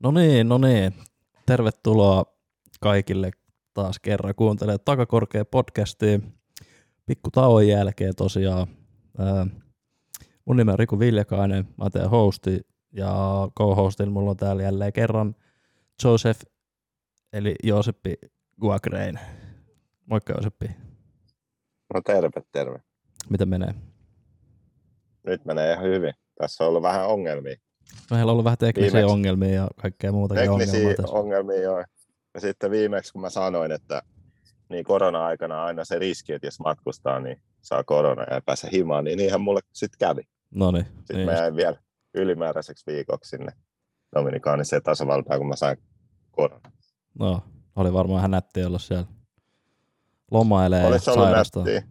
No niin, no niin. Tervetuloa kaikille taas kerran kuuntelemaan Takakorkea podcastia. Pikku tauon jälkeen tosiaan. Ää, mun nimi on Riku Viljakainen, mä teen hosti ja co-hostin mulla on täällä jälleen kerran Joseph eli Jooseppi Guagrein. Moikka Jooseppi. No terve, terve. Miten menee? Nyt menee ihan hyvin. Tässä on ollut vähän ongelmia. Meillä on ollut vähän teknisiä Viimeksi- ongelmia ja kaikkea muuta Teknisiä ongelmia ongelmia joo. Ja sitten viimeksi kun mä sanoin, että niin korona-aikana aina se riski, että jos matkustaa, niin saa korona ja ei pääse himaan, niin niinhän mulle sitten kävi. No niin. Sitten niin mä just. jäin vielä ylimääräiseksi viikoksi sinne Dominikaaniseen tasavaltaan, kun mä sain korona. No, oli varmaan ihan nätti olla siellä lomailee ja Olisi ollut sairastaa. nättiä.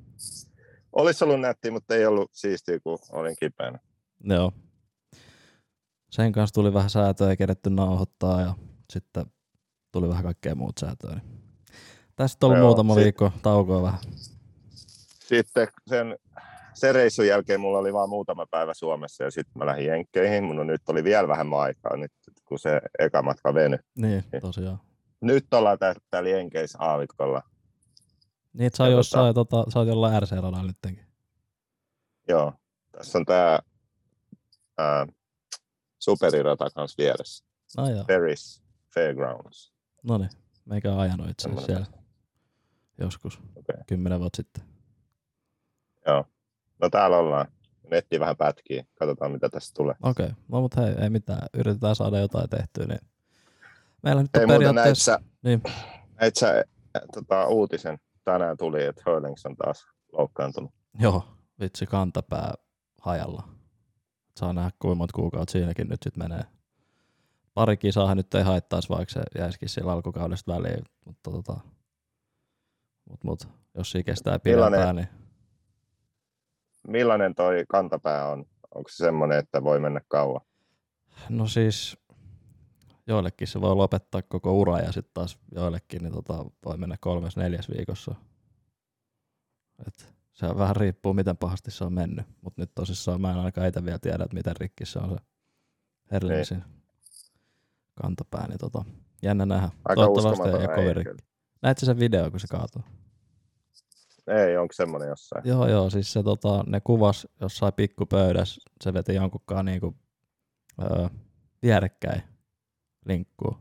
Olisi ollut nättiä, mutta ei ollut siistiä, kun olin kipeänä. Joo. Sen kanssa tuli vähän säätöä, ei keretty nauhoittaa ja sitten tuli vähän kaikkea muut säätöä. Niin. Tästä on ollut muutama sit- viikko taukoa vähän. sitten sen, sen reissun jälkeen mulla oli vain muutama päivä Suomessa ja sitten mä lähdin Jenkkeihin. Mun on, nyt oli vielä vähemmän aikaa, nyt, kun se eka matka venyi. Niin, tosiaan. Nyt ollaan tää- täällä Jenkeissä aavikolla. Niin, että sä, Ja jossain, tota, sä oot jollain RC-radalla nyttenkin. Joo, tässä on tää ää, superirata kanssa vieressä. No joo, Paris Fairgrounds. no niin. Meikä on ajanut itse asiassa siellä joskus, Okei. kymmenen vuotta sitten. Joo. No täällä ollaan. Netti vähän pätkii. Katsotaan mitä tästä tulee. Okei, no mutta hei, ei mitään. Yritetään saada jotain tehtyä, niin meillä nyt Ei on muuta näit periaatteessa... sä, Niin. näit sä tota, uutisen. Tänään tuli, että Hurlings on taas loukkaantunut. Joo, vitsi kantapää hajalla. Saa nähdä kuinka monta kuukautta siinäkin nyt sitten menee. Pari kisaahan nyt ei haittaisi, vaikka se jäisikin siellä alkukaudesta väliin, mutta tota, mut, mut, jos siinä kestää pidempään, Millainen- niin Millainen toi kantapää on? Onko se semmoinen, että voi mennä kauan? no siis joillekin se voi lopettaa koko ura ja sitten taas joillekin niin tota, voi mennä kolmes neljäs viikossa. Et se vähän riippuu, miten pahasti se on mennyt, mutta nyt tosissaan mä en ainakaan itse vielä tiedä, että miten rikki se on se Herlingsin kantapää, niin tota, jännä nähdä. Aika Toivottavasti ei ole kovin rikki. Näetkö sen video, kun se kaatuu? ei, onko semmoinen jossain? Joo, joo, siis se tota, ne kuvas jossain pikkupöydässä, se veti jonkunkaan niinku, öö, vierekkäin linkkuu.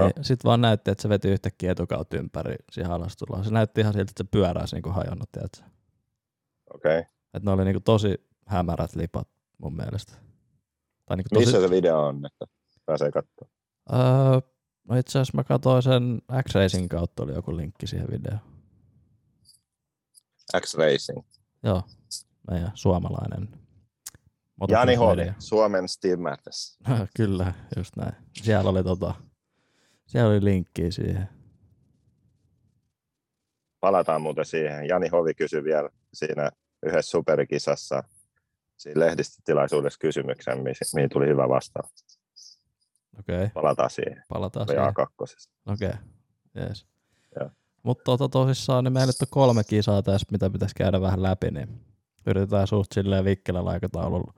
Niin, Sitten vaan näytti, että se veti yhtäkkiä etukautta ympäri siihen alastuloon. Se näytti ihan siltä, että se pyöräisi niinku hajonnut, tiedätkö? Okei. Okay. Että ne oli niinku tosi hämärät lipat mun mielestä. Tai niinku tosi, Missä se video on, että pääsee katsomaan? öö, no itse asiassa mä katsoin sen X-Racing kautta, oli joku linkki siihen videoon. X-Racing. Joo, meidän suomalainen Jani. Hovi, Suomen Steve Matthes. Kyllä, just näin. Siellä oli, tota, siellä oli linkki siihen. Palataan muuten siihen. Jani Hovi kysyi vielä siinä yhdessä superikisassa siinä lehdistötilaisuudessa kysymyksen, mihin tuli hyvä vastaus. Okei, okay, Palataan siihen. palataan siihen. A2. Okei, okay. yes. Mutta tota, tosissaan niin meillä nyt on kolme kisaa tässä, mitä pitäisi käydä vähän läpi, niin yritetään suht silleen vikkelällä aikataululla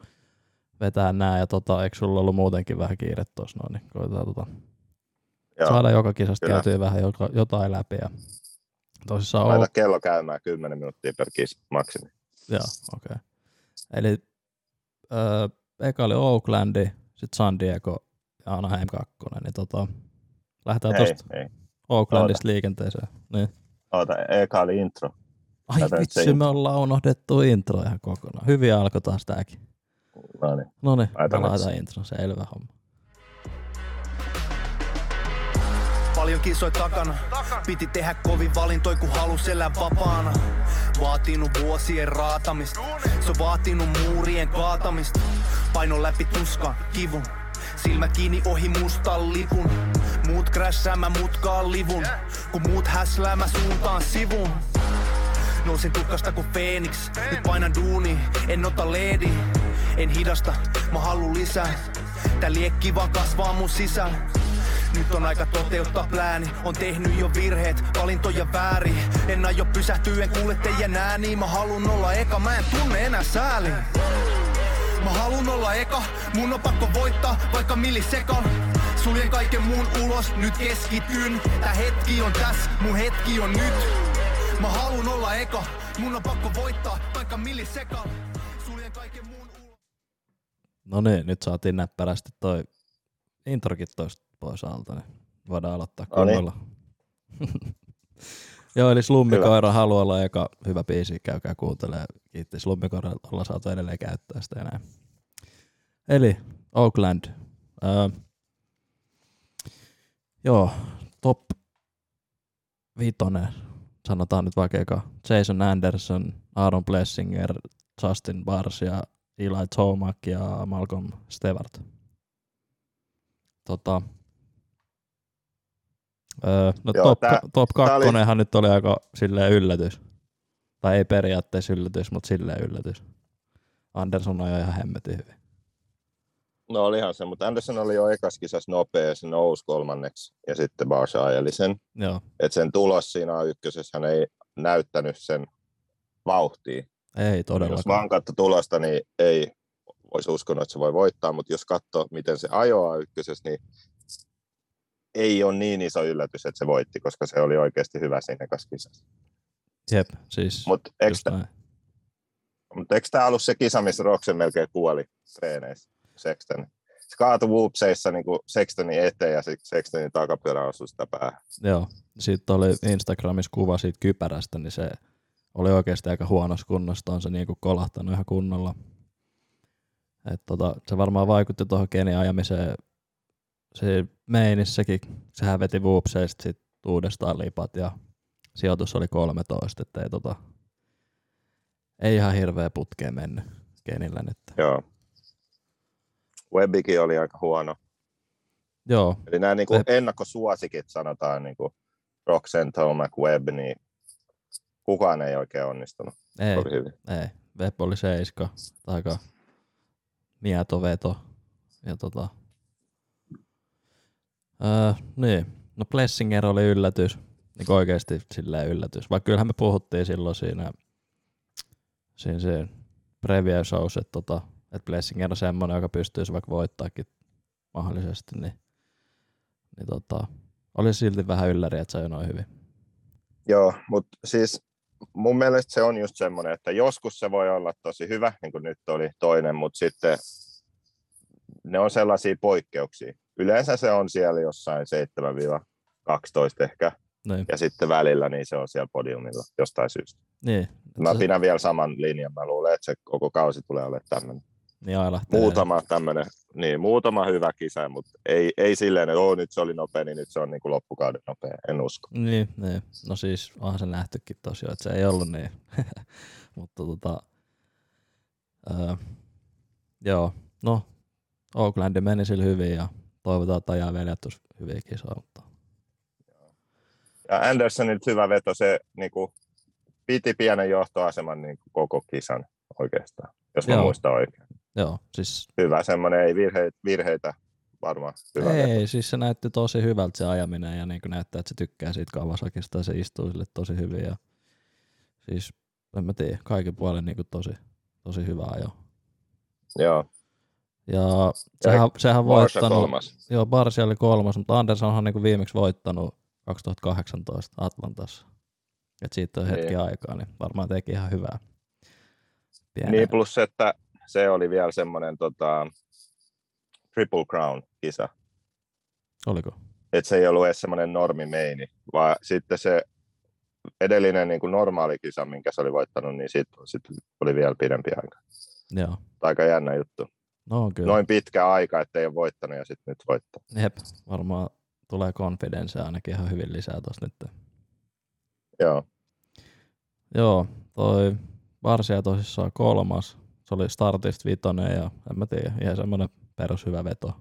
vetää nää, ja tota, eikö sulla ollut muutenkin vähän kiire tuossa noin, niin koitetaan tota, Joo. saada joka kisasta kyllä. käytyä vähän joka, jotain läpi, ja tosissaan Laita on, kello käymään 10 minuuttia per kisa maksimi. joo, okei. Okay. Eli öö, eka oli Oaklandi, sitten San Diego ja Anaheim 2, niin tota, lähdetään tuosta. Oaklandista liikenteeseen. Niin. Oota, eka oli intro. Ai Tätä vitsi, me ollaan unohdettu intro ihan kokonaan. Hyvin alkoi taas tääkin. No niin. No niin, Laita intro, selvä homma. Paljon kisoi takana. Piti tehdä kovin valintoi, kun halus elää vapaana. Vaatinut vuosien raatamista. Se on vaatinut muurien kaatamista. Paino läpi tuskan, kivun. Silmät kiinni ohi mustan lipun. Muut crashaa, mä mutkaan livun. Kun muut häslää, mä suuntaan sivun. Nousin tukkasta kuin Phoenix. Nyt painan duuni, en ota leedi. En hidasta, mä haluun lisää. Tää liekki vaan kasvaa mun sisällä. Nyt on aika toteuttaa plääni. On tehnyt jo virheet, valintoja väärin. En aio pysähtyä, en kuule teidän ääniä. Mä halun olla eka, mä en tunne enää sääli Mä halun olla eka, mun on pakko voittaa vaikka millisekan Suljen kaiken muun ulos, nyt keskityn. Tää hetki on tässä, mun hetki on nyt. Mä halun olla eka, mun on pakko voittaa vaikka millisekan Suljen kaiken muun ulos. No niin, nyt saatiin näppärästi toi introkin toista pois alta, niin voidaan aloittaa No niin. kunnolla. Joo, eli Slummikoira haluaa olla eka hyvä biisi, käykää kuuntelemaan. Kiitti Slummikoira, ollaan saatu edelleen käyttää sitä näin. Eli Oakland. Öö, joo, top vitonen, sanotaan nyt vaikka eka. Jason Anderson, Aaron Blessinger, Justin Bars ja Eli Tomac ja Malcolm Stewart. Tota, öö, no Joo, top, tää- top tää oli- kakkonenhan nyt oli aika silleen yllätys. Tai ei periaatteessa yllätys, mutta silleen yllätys. Anderson on jo ihan hemmetin hyvin. No olihan se, mutta Anderson oli jo ekas kisassa nopea, se nousi kolmanneksi ja sitten Barsha ajeli sen. Joo, Että sen tulos siinä A1 hän ei näyttänyt sen vauhtia. ei Jos todellakaan. vaan katso tulosta, niin ei olisi uskonut, että se voi voittaa, mutta jos katsoo, miten se ajoaa ykkösessä, niin ei ole niin iso yllätys, että se voitti, koska se oli oikeasti hyvä siinä kisassa. Jep, siis Mutta mut eikö tämä ollut se kisa, missä Roxen melkein kuoli treeneissä, Sexton? Se kaatui whoopseissa niin Sextonin eteen ja Sextonin takapyörä osui sitä päähän. Joo, sitten oli Instagramissa kuva siitä kypärästä, niin se oli oikeasti aika huonossa kunnossa, on se niinku kolahtanut ihan kunnolla. Et tota, se varmaan vaikutti tuohon Kenian ajamiseen. Se meinissäkin, sehän veti Woopseista sit uudestaan lipat ja sijoitus oli 13, että ei, tota, ei ihan hirveä putkeen mennyt Kenillä nyt. Joo. Webbikin oli aika huono. Eli Joo, niinku nämä niin Web- ennakkosuosikit, sanotaan niin kuin Roxen, Tomac, Webb, niin kukaan ei oikein onnistunut ei. kovin hyvin. Ei, Web oli seiska, aika mieto veto. Ja tota, öö, niin, no Blessinger oli yllätys, niin oikeasti silleen yllätys. Vaikka kyllähän me puhuttiin silloin siinä, siinä, siinä preview shows, että, tota, että Blessinger on semmoinen, joka pystyisi vaikka voittaakin mahdollisesti, niin, niin tota, oli silti vähän ylläri, että se jo noin hyvin. Joo, mutta siis mun mielestä se on just semmoinen, että joskus se voi olla tosi hyvä, niin kuin nyt oli toinen, mutta sitten ne on sellaisia poikkeuksia. Yleensä se on siellä jossain 7-12 ehkä, Niin, ja sitten välillä niin se on siellä podiumilla jostain syystä. niin, Mä se- pidän vielä saman linjan, mä luulen, että se koko kausi tulee olemaan tämmöinen. niin ailahtelee. Muutama tämmöinen, niin muutama hyvä kisa, mutta ei, ei silleen, että nyt se oli nopea, niin nyt se on niin kuin loppukauden nopea, en usko. Niin, niin, no siis onhan se nähtykin tosiaan, että se ei ollut niin. Mutta tota, öö, joo, no Oaklandi meni sillä hyvin ja toivotaan, että ajaa veljet tuossa hyviä kisoja, mutta Ja Andersonilta hyvä veto, se niin kuin, piti pienen johtoaseman niin kuin, koko kisan oikeastaan, jos mä muistan oikein. joo, siis Hyvä semmoinen, ei virheitä, virheitä varmaan. Hyvä ei, veto. siis se näytti tosi hyvältä se ajaminen ja niin näyttää, että se tykkää siitä Kawasakista ja se istuu sille tosi hyvin ja siis en mä tiedä, kaikin puolin niin tosi, tosi hyvä ajo. Joo, Ja sehän, sehän voittanut, kolmas. Joo, Barsi oli kolmas, mutta Andersonhan niinku viimeksi voittanut 2018 Atlantassa. Et siitä on hetki Niin. aikaa, niin varmaan teki ihan hyvää. Pienen. Niin plus se, että se oli vielä semmoinen tota, Triple Crown-kisa. Oliko? että se ei ollut edes semmoinen normimeini, vaan sitten se edellinen niin kuin normaali kisa, minkä se oli voittanut, niin siitä sit oli vielä pidempi aika. Joo. Aika jännä juttu. No kyllä. Noin pitkä aika, että ei ole voittanut ja sitten nyt voittaa. Jep, varmaan tulee confidence ainakin ihan hyvin lisää tuossa nyt. Joo, Joo, toi Varsia tosissaan kolmas. Se oli startista vitonen ja en mä tiedä, ihan semmoinen perus hyvä veto.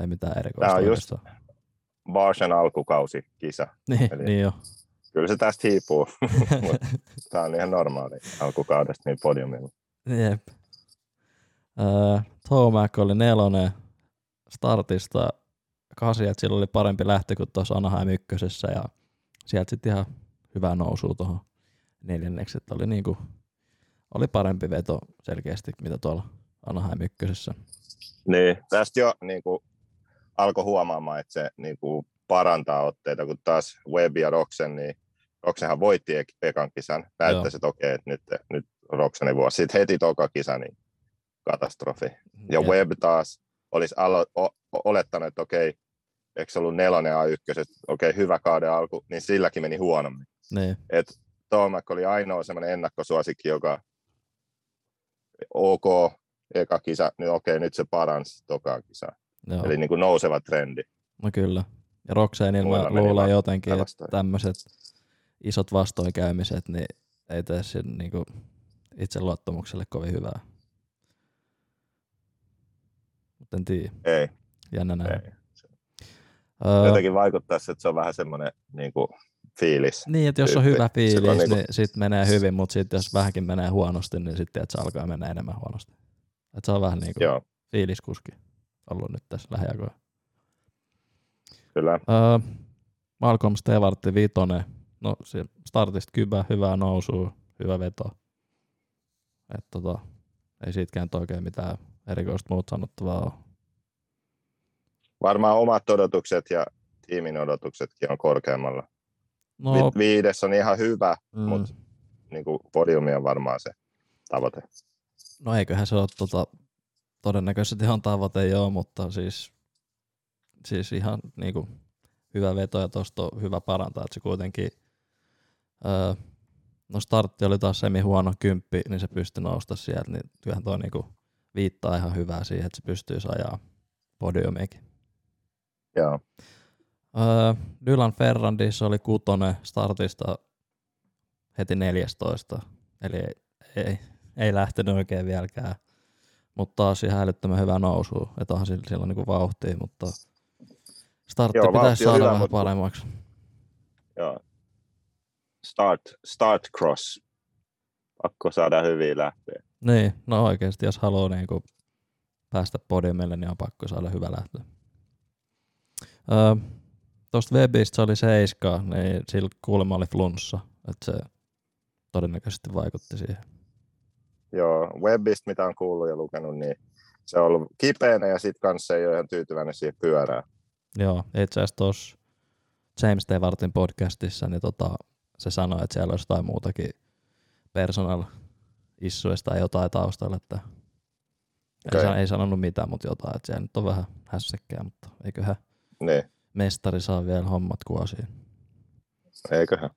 Ei mitään erikoista. Tää on just-. Barsen alkukausi kisa. Niin, eli- niin jo. Kyllä se tästä hiipuu, mutta tämä on ihan normaali alkukaudesta niin podiumilla. Jep. Öö, Tomac oli nelonen startista kasi, että sillä oli parempi lähtö kuin tuossa Anaheim ykkösessä ja sieltä sitten ihan hyvää nousua tuohon neljänneksi, että oli niinku, oli parempi veto selkeästi, mitä tuolla Anaheim ykkösessä. Niin, tästä jo niin kuin, alkoi huomaamaan, että se niin kuin, parantaa otteita, kun taas Webb ja Roxen, niin Roxenhan voitti ekan kisan. Näyttäisi, että okei, että nyt, nyt Roxenin vuosi. Sitten heti toka kisa, niin katastrofi. Ja, ja. Webb taas olisi alo- o- olettanut, että okei, eikö se ollut nelonen A1, että okei, hyvä kauden alku, niin silläkin meni huonommin. Niin. Et Tomac oli ainoa semmoinen ennakkosuosikki, joka ok, eka kisa, niin okei, nyt se paransi toka kisa. Joo. Eli niin kuin nouseva trendi. No kyllä. Ja Rokseenin mä luulen jotenkin, että tämmöiset isot vastoinkäymiset, niin ei tee sen niin kuin itseluottamukselle kovin hyvää. Mutta en tiedä. Ei. Jännä näin. Ei. Jotenkin vaikuttaa, että se on vähän semmoinen niin kuin fiilis. Niin, että jos on hyvä fiilis, on niin, niin sitten menee hyvin, mutta sitten jos vähänkin menee huonosti, niin sitten että se alkaa mennä enemmän huonosti. Että se on vähän niin kuin Joo. fiiliskuski ollut nyt tässä lähiaikoina. Kyllä. Öö, Malcolm Stevartti Vitonen. No startista kybä, hyvää nousua, hyvä veto. Et tota, ei siitäkään oikein mitään erikoista muut sanottavaa ole. Varmaan omat odotukset ja tiimin odotuksetkin on korkeammalla. No, Vi- viides on ihan hyvä, mm. mutta niin kuin podiumi on varmaan se tavoite. No eiköhän se ole tota, todennäköisesti ihan tavoite joo, mutta siis, siis ihan niin kuin, hyvä veto ja tuosta hyvä parantaa, että se kuitenkin öö, no startti oli taas semi huono kymppi, niin se pystyi nousta sieltä, niin kyllähän toi niinku viittaa ihan hyvää siihen, että se pystyy ajaa podiumiakin. Joo. Öö, Dylan Ferrandis oli kutonen startista heti 14, eli ei, ei, ei lähtenyt oikein vieläkään, mutta taas ihan älyttömän hyvä nousu, että onhan sillä, sillä niinku vauhtia, mutta startti Joo, pitäisi saada hyvä, vähän mutta... paremmaksi. Joo. Start, start cross. Pakko saada hyvin lähteä. Niin, no oikeasti jos haluaa niinku päästä podiumille, niin on pakko saada hyvä lähtö. Öö, Tuosta webistä se oli seiska, niin sillä kuulemma oli flunssa, että se todennäköisesti vaikutti siihen. Joo, webistä mitä on kuullut ja lukenut, niin se on ollut kipeänä ja sitten kanssa ei ole ihan tyytyväinen siihen pyörään. Joo, itse asiassa tuossa James Tevartin podcastissa, niin tota, se sanoi, että siellä olisi jotain muutakin personal issuista tai jotain taustalla, että okay. ei, ei sanonut mitään, mutta jotain, että siellä nyt on vähän hässäkkää, mutta eiköhän niin mestari saa vielä hommat kuosiin. Eiköhän.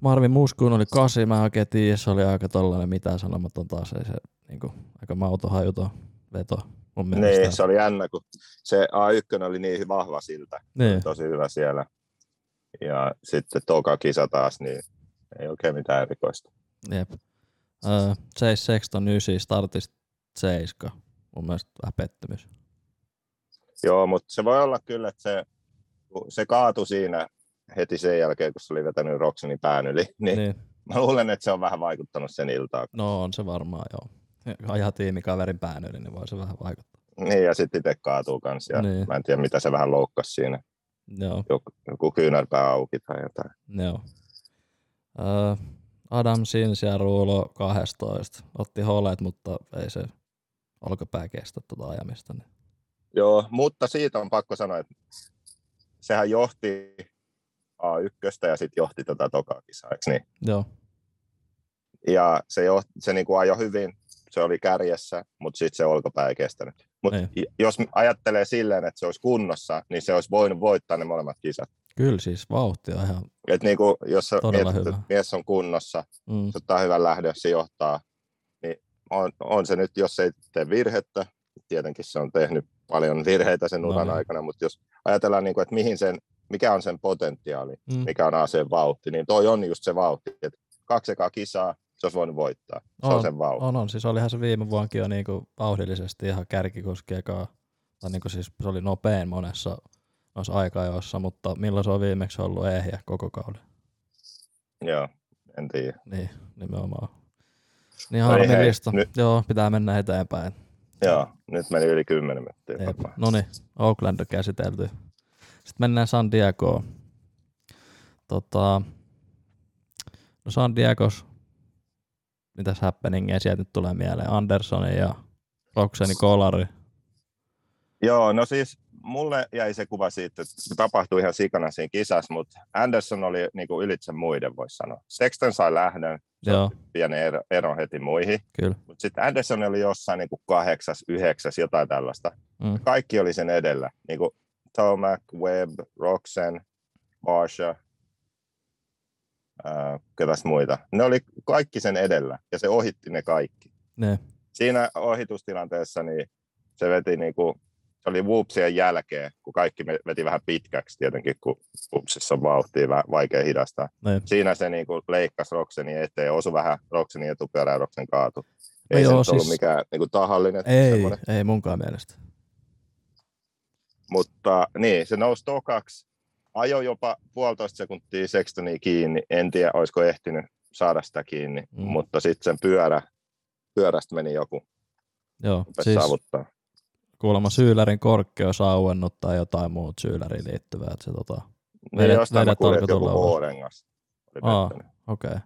Marvin Muskuun oli kasi, mä oikein tiedä, se oli aika tollainen mitään sanomaton taas, ei se niin kuin, aika mautohajuton veto mun mielestä. Niin, se oli jännä, kun se A1 oli niin vahva siltä, niin. tosi hyvä siellä. Ja sitten toka kisa taas, niin ei oikein mitään erikoista. Jep. Uh, Chase Sexton 9 startista 7, mun mielestä vähän pettymys. Joo, mutta se voi olla kyllä, että se se kaatui siinä heti sen jälkeen, kun se oli vetänyt Roxenin pään yli, niin, niin. mä luulen, että se on vähän vaikuttanut sen iltaan. No on se varmaan, joo. Ajaa tiimikaverin pään yli, niin voi se vähän vaikuttaa. Niin, ja sitten itse kaatuu kanssa, ja niin. mä en tiedä, mitä se vähän loukkasi siinä. Joo. Joku, joku kyynärpää auki tai jotain. Joo. Uh, Adam Sins ja Ruulo 12. Otti holeet, mutta ei se olkapää kestä tuota ajamista. Niin. Joo, mutta siitä on pakko sanoa, että sehän johti A1 ja sitten johti tätä tokaa kisaa, niin? Joo. Ja se, johti, se niin kuin ajoi hyvin, se oli kärjessä, mutta sitten se olkapää ei kestänyt. Mutta niin. jos ajattelee silleen, että se olisi kunnossa, niin se olisi voinut voittaa ne molemmat kisat. Kyllä siis, vauhti on ihan Et niin kuin, jos mietit, että mies on kunnossa, mm. se ottaa hyvän lähdön, se johtaa, niin on, on se nyt, jos ei tee virhettä, tietenkin se on tehnyt paljon virheitä sen uran no, niin. aikana, mutta jos ajatellaan, niin kuin, että mihin sen, mikä on sen potentiaali, mm. mikä on aseen vauhti, niin toi on just se vauhti, että kaksi ekaa kisaa, se olisi voinut voittaa. Se on, on sen vauhti. On, on. Siis olihan se viime vuonkin jo niin kuin vauhdillisesti ihan kärkikuski eka, tai niin kuin siis se oli nopein monessa noissa aikajoissa, mutta milloin se on viimeksi ollut ehjä koko kauden? Joo, en tiedä. Niin, nimenomaan. Niin no harmillista. Hei, nyt... Joo, pitää mennä eteenpäin. Joo, nyt meni yli 10 minuuttia. No niin, Oakland on käsitelty. Sitten mennään San Diegoon. Tota, no San Diegos, mitäs happeningia sieltä nyt tulee mieleen? Anderson ja Rokseni kolari. Joo, no siis mulle jäi se kuva siitä, että se tapahtui ihan sikana siinä kisassa, mutta Anderson oli niin kuin ylitse muiden, voisi sanoa. Sexton sai lähdön, Joo, pieni ero, ero heti muihin, kyllä. mutta sitten Anderson oli jossain niin kuin kahdeksas, yhdeksäs, jotain tällaista. Mm. Kaikki oli sen edellä, niin kuin Tomac, Webb, Roxen, Marsha, ketäs muita. Ne oli kaikki sen edellä ja se ohitti ne kaikki. Ne. Siinä ohitustilanteessa niin se veti niin kuin, se oli Whoopsien jälkeen, kun kaikki veti vähän pitkäksi tietenkin, kun Whoopsissa on vauhtia vähän vaikea hidastaa. Ne. Siinä se niin kuin leikkasi Roxenin eteen, osui vähän Roxenin etupyörään ja Roxen kaatu. No Ei joo, se ollut siis- mikään niin kuin tahallinen. Ei, semmoinen. ei munkaan mielestä. Mutta niin, se nousi tokaksi, ajoi jopa puolitoista sekuntia Sextonia kiinni. En tiedä, olisiko ehtinyt saada sitä kiinni, Mm. mutta sitten sen pyörä, pyörästä meni joku, Joo, rupesi siis saavuttaa. kuulemma Syylärin korkeus auennut tai jotain muut Syyläriin liittyvää. Että se tota, Niin vedet- mä vedet alkoi että joku tulla pettänyt. okei. Okay.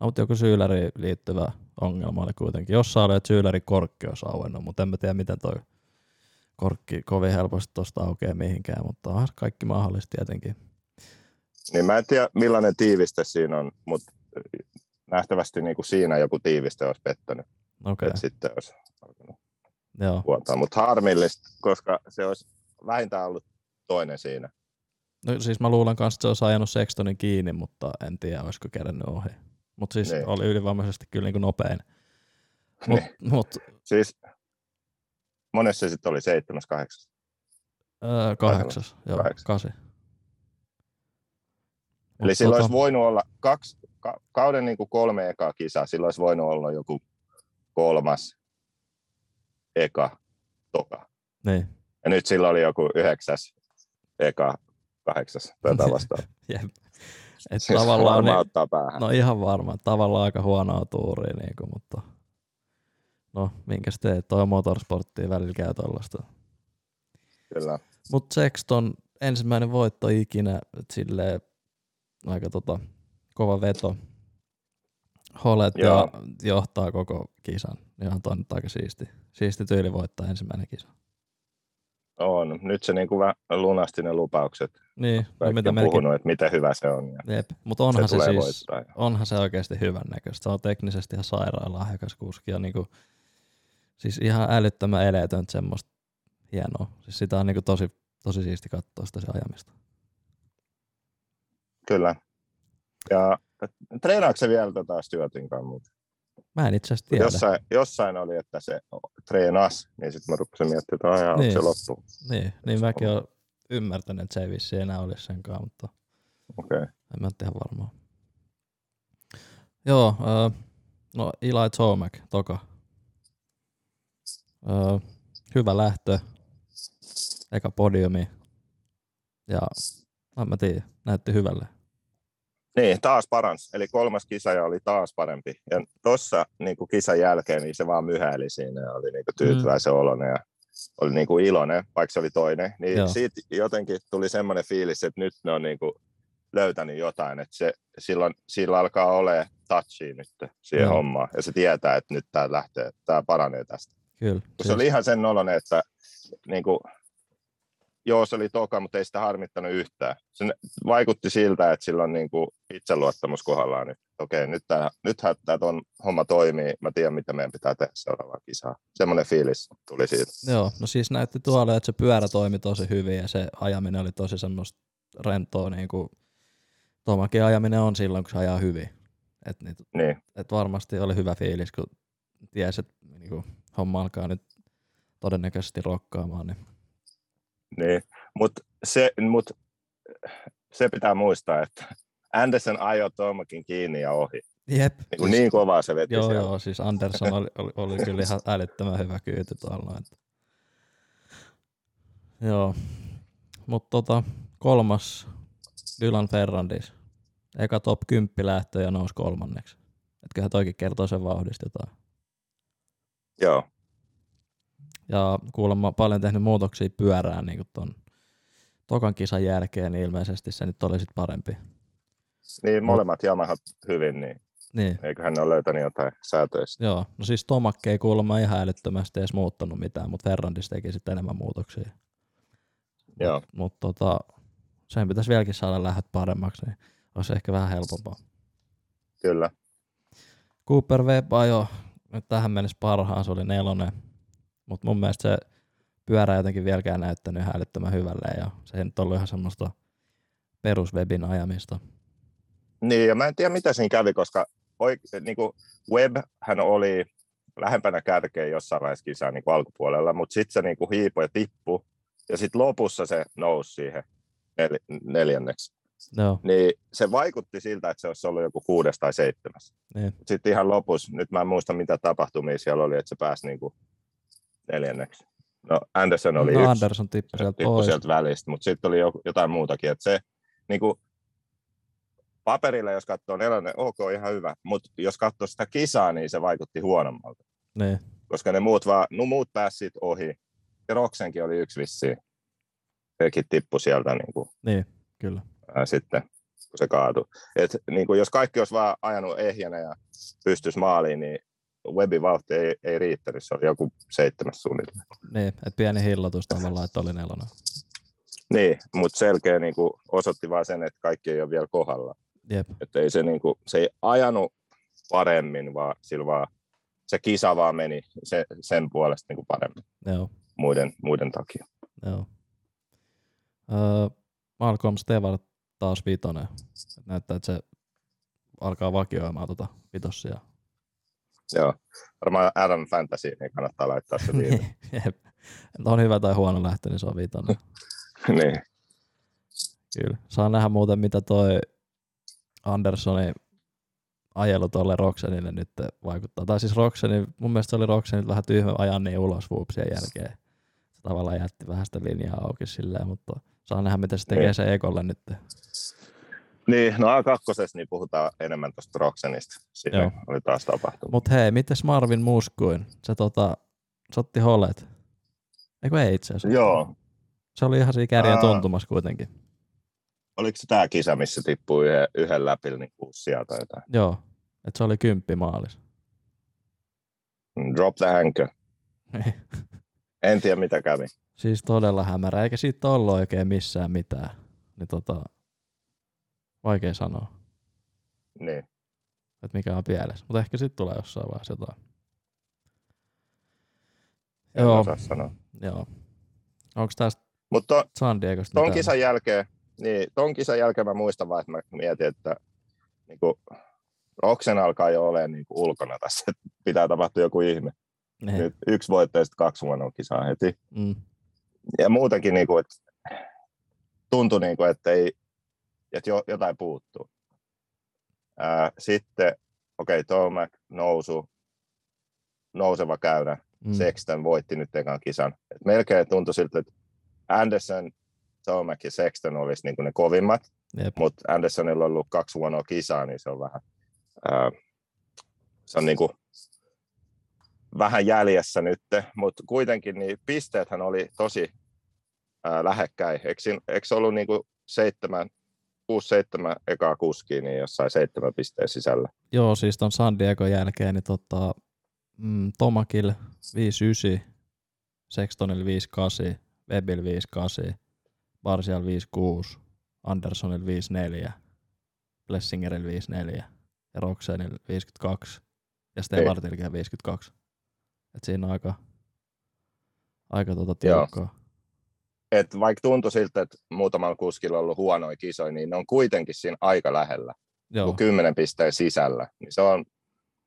No, mutta joku Syyläriin liittyvä ongelma oli kuitenkin. Jossain oli, että Syylärin korkeus auennut, mutta en mä tiedä, miten toi korkki kovin helposti tuosta aukeaa mihinkään, mutta onhan kaikki mahdollista tietenkin. Niin mä en tiedä, millainen tiiviste siinä on, mutta nähtävästi niin kuin siinä joku tiiviste olisi pettänyt, okay. että sitten olisi alkanut joo. vuotaa. Mutta harmillista, koska se olisi vähintään ollut toinen siinä. No siis mä luulen kanssa, että se olisi ajanut Sextonin kiinni, mutta en tiedä, olisiko kerennyt ohi. Mutta siis Niin. oli ylivoimaisesti kyllä niin kuin nopein. Mut, Niin. mut Siis monessa se sitten oli seitsemäs, kahdeksas. öö, kahdeksas, joo, Kahdeksas. kasi. Eli Mut silloin tota- olisi voinut olla kaksi, ka, kauden niin kuin kolme ekaa kisaa, silloin olisi voinut olla joku kolmas, eka, toka. Niin, Ja nyt sillä oli joku yhdeksäs, eka, kahdeksas tai tällaista. jep. Et Siis tavallaan, niin, ottaa päähän. no ihan varmaan, tavallaan aika huonoa tuuria, niin kuin, mutta no minkäs teet, toi motorsporttia välillä käy tollaista. Kyllä. Mutta Sexton ensimmäinen voitto ikinä, et silleen aika tota, kova veto. Holet ja johtaa koko kisan. Ihan toi nyt aika siisti. Siisti tyyli voittaa ensimmäinen kisa. On. Nyt se niin vähän lunasti ne lupaukset. Niin, no mitä melkein. puhunut, että miten hyvä se on. Ja Jep. Mutta onhan se, se, siis, voittaa. onhan se oikeasti hyvän näköistä. Se on teknisesti ihan sairaan lahjakas kuski ja niinku, siis ihan älyttömän eleetöntä semmoista hienoa. Siis sitä on niinku tosi, tosi siisti katsoa sitä se ajamista. Kyllä. Ja treenaako se vielä tätä Stuartin kanssa? Mutta Mä en itse asiassa tiedä. Jossain, jossain oli, että se treenas, niin sitten mä rupesin miettimään, että aijaa, Niin. se loppu. Niin, niin mäkin olen ymmärtänyt, että se ei vissi enää olisi senkaan, mutta Okei. Okay. en mä ihan varmaan. Joo, no Eli Tomac, toka. Äh, hyvä lähtö, eka podiumi ja en mä tiedä, näytti hyvälle. Niin, taas parans. Eli kolmas kisaja oli taas parempi. Ja tuossa niin kisan jälkeen niin se vaan myhäili siinä ja oli niin tyytyväisen mm. oloinen ja oli niin kuin iloinen, vaikka se oli toinen. Niin Joo. siitä jotenkin tuli semmoinen fiilis, että nyt ne on niin kuin löytänyt jotain. Että se, silloin, sillä alkaa olemaan touchia nyt siihen Joo. hommaan. Ja se tietää, että nyt tämä lähtee, tämä paranee tästä. Kyllä. Se oli ihan sen oloinen, että niin kuin, joo, se oli toka, mutta ei sitä harmittanut yhtään. Se vaikutti siltä, että sillä on niin kuin itseluottamus kohdallaan nyt. Okei, nyt tää, nythän tämä ton homma toimii. Mä tiedän, mitä meidän pitää tehdä seuraavaan kisaan. Semmoinen fiilis tuli siitä. Joo, no siis näytti tuolle, että se pyörä toimi tosi hyvin ja se ajaminen oli tosi semmoista rentoa, niin kuin Tomakin ajaminen on silloin, kun se ajaa hyvin. Et, niin, Niin, et varmasti oli hyvä fiilis, kun tiesi, että niin kuin, homma alkaa nyt todennäköisesti rokkaamaan. Niin. niin. Mutta se, mut, se pitää muistaa, että Anderson ajoi Tomakin kiinni ja ohi. Jep. Niin, kuin niin kovaa se veti Joo, siellä. joo, siis Anderson oli, oli, oli kyllä ihan älyttömän hyvä kyyti tuolla. noin. Joo, mutta tota, kolmas Dylan Ferrandis. Eka top 10 lähtö ja nousi kolmanneksi. Etköhän toikin kertoo sen vauhdista jotain. Joo. Ja kuulemma paljon tehnyt muutoksia pyörään niin ton tokan kisan jälkeen, niin ilmeisesti se nyt oli sit parempi. Niin, molemmat Yamahat hyvin, niin Niin, Eiköhän ne ole löytänyt jotain säätöjä. joo. No siis Tomakke ei kuulemma ihan älyttömästi edes muuttanut mitään, mutta Ferrandis teki sitten enemmän muutoksia. Joo. Mutta tota, sen pitäisi vieläkin saada lähöt paremmaksi, niin olisi ehkä vähän helpompaa. Kyllä. Cooper Webb ajoi tähän mennessä parhaan, se oli nelonen, mutta mun mielestä se pyörä jotenkin vieläkään näyttänyt ihan hyvälle ja se ei nyt ollut ihan semmoista peruswebin ajamista. Niin, ja mä en tiedä mitä siinä kävi, koska oik- niin kuin Webb hän oli lähempänä kärkeä jossain vaiheessa kisaa niin alkupuolella, mutta sitten se niin kuin ja tippui, ja sitten lopussa se nousi siihen nel- neljänneksi. Joo, Niin se vaikutti siltä, että se olisi ollut joku kuudes tai seitsemäs. niin, Sitten ihan lopussa, nyt mä en muista mitä tapahtumia siellä oli, että se pääsi niin kuin neljänneksi. No Anderson oli no yksi, Anderson tippui sieltä tippui pois. sieltä välistä, mutta sitten oli jo- jotain muutakin, että se niin kuin, paperilla, jos katsoo nelonen, ok, ihan hyvä, mutta jos katsoo sitä kisaa, niin se vaikutti huonommalta, Niin, koska ne muut, vaan, no muut pääsi siitä ohi, ja Roksenkin oli yksi vissiin, sekin tippui sieltä niin kuin, niin, kyllä. Ää, sitten, kun se kaatui. Et, niin kuin, jos kaikki olisi vaan ajanut ehjänä ja pystyisi maaliin, niin webin vauhti ei, ei riittänyt, se oli joku seitsemäs suunnilleen. Niin, että pieni hillotus tavallaan, että oli nelonen. Niin, mutta selkeä niin kuin, osoitti vaan sen, että kaikki ei ole vielä kohdalla. Jep, Että ei se, niin kuin, se ei ajanut paremmin, vaan sillä vaan se kisa vaan meni se, sen puolesta niin kuin paremmin joo, muiden, muiden takia. joo. Öö, Malcolm Stewart taas vitonen. Et näyttää, että se alkaa vakioimaan tota vitossia. Joo. Varmaan Adam Fantasy, niin kannattaa laittaa se Jep. Et on hyvä tai huono lähtö, niin se on vitonen. niin. Kyllä. Saa nähdä muuten, mitä toi Anderssonin ajelu tuolle Roxenille nyt vaikuttaa. Tai siis Roxenin, mun mielestä se oli Roxenilta vähän tyhmä ajan niin ulos Whoopsien jälkeen. Se tavallaan jätti vähän sitä linjaa auki silleen, mutta saa nähdä, mitä se tekee Niin. se Ekolle nyt. Niin, no A2, niin puhutaan enemmän tuosta Roxenista. Siinä Joo. oli taas tapahtunut. Mut hei, mites Marvin Muskuin? Se tota, se otti holet. Eikö ei itse asiassa? Joo. Se oli ihan siinä kärjen Aa. tuntumassa kuitenkin. Oliko se tämä kisa, missä tippui yhden, yhden läpi niin kuusi sieltä tai jotain? Joo, että se oli kymppi maalis. Mm, Drop the anchor. En tiedä mitä kävi. Siis todella hämärä, eikä siitä ollut oikein missään mitään. Niin tota, vaikea sanoa, Niin. että mikä on pielessä. Mutta ehkä sitten tulee jossain vaiheessa jotain. En Joo. osaa sanoa. Joo. Onko tästä Mutta San Diegosta ton mitään? kisan jälkeen, niin ton kisan jälkeen mä muistan vaan, että mä mietin, että niin kuin, Roxen alkaa jo olemaan niin kuin ulkona tässä, että pitää tapahtua joku ihme. Niin. Nyt yksi sitten kaksi huonoa kisaa heti. Mm. Ja muutenkin, niin kuin, että tuntui, niin kuin, että, ei, että jo, jotain puuttuu. Ää, sitten, okei, okay, Tomac nousu, nouseva käyrä. Mm. Sexton voitti nyt ekan kisan. Et melkein tuntui siltä, että Anderson, Tomac ja Sexton olisi niin kuin ne kovimmat, Jep. mutta Andersonilla on ollut kaksi huonoa kisaa, niin se on vähän, ää, se on niin kuin vähän jäljessä nyt, mutta kuitenkin niin pisteethän oli tosi ää, lähekkäin. Eikö, eikö ollut niin kuin seitsemän, kuusi, seitsemän ekaa kuskia, niin jossain seitsemän pisteen sisällä. Joo, siis ton San Diegon jälkeen niin tota, mm, Tomakil 5-9, Sextonil 5-8, Webbil 5-8, Barsial 5-6, Andersonil 5-4, Blessingeril 5-4 ja Roxenil 52 ja Stevartilkin 52. Et siinä on aika, aika tota tiukkaa. Et vaikka tuntui siltä, että muutamalla kuskilla on ollut huonoja kisoja, niin ne on kuitenkin siinä aika lähellä, Joo, kuin 10 pisteen sisällä. Niin se on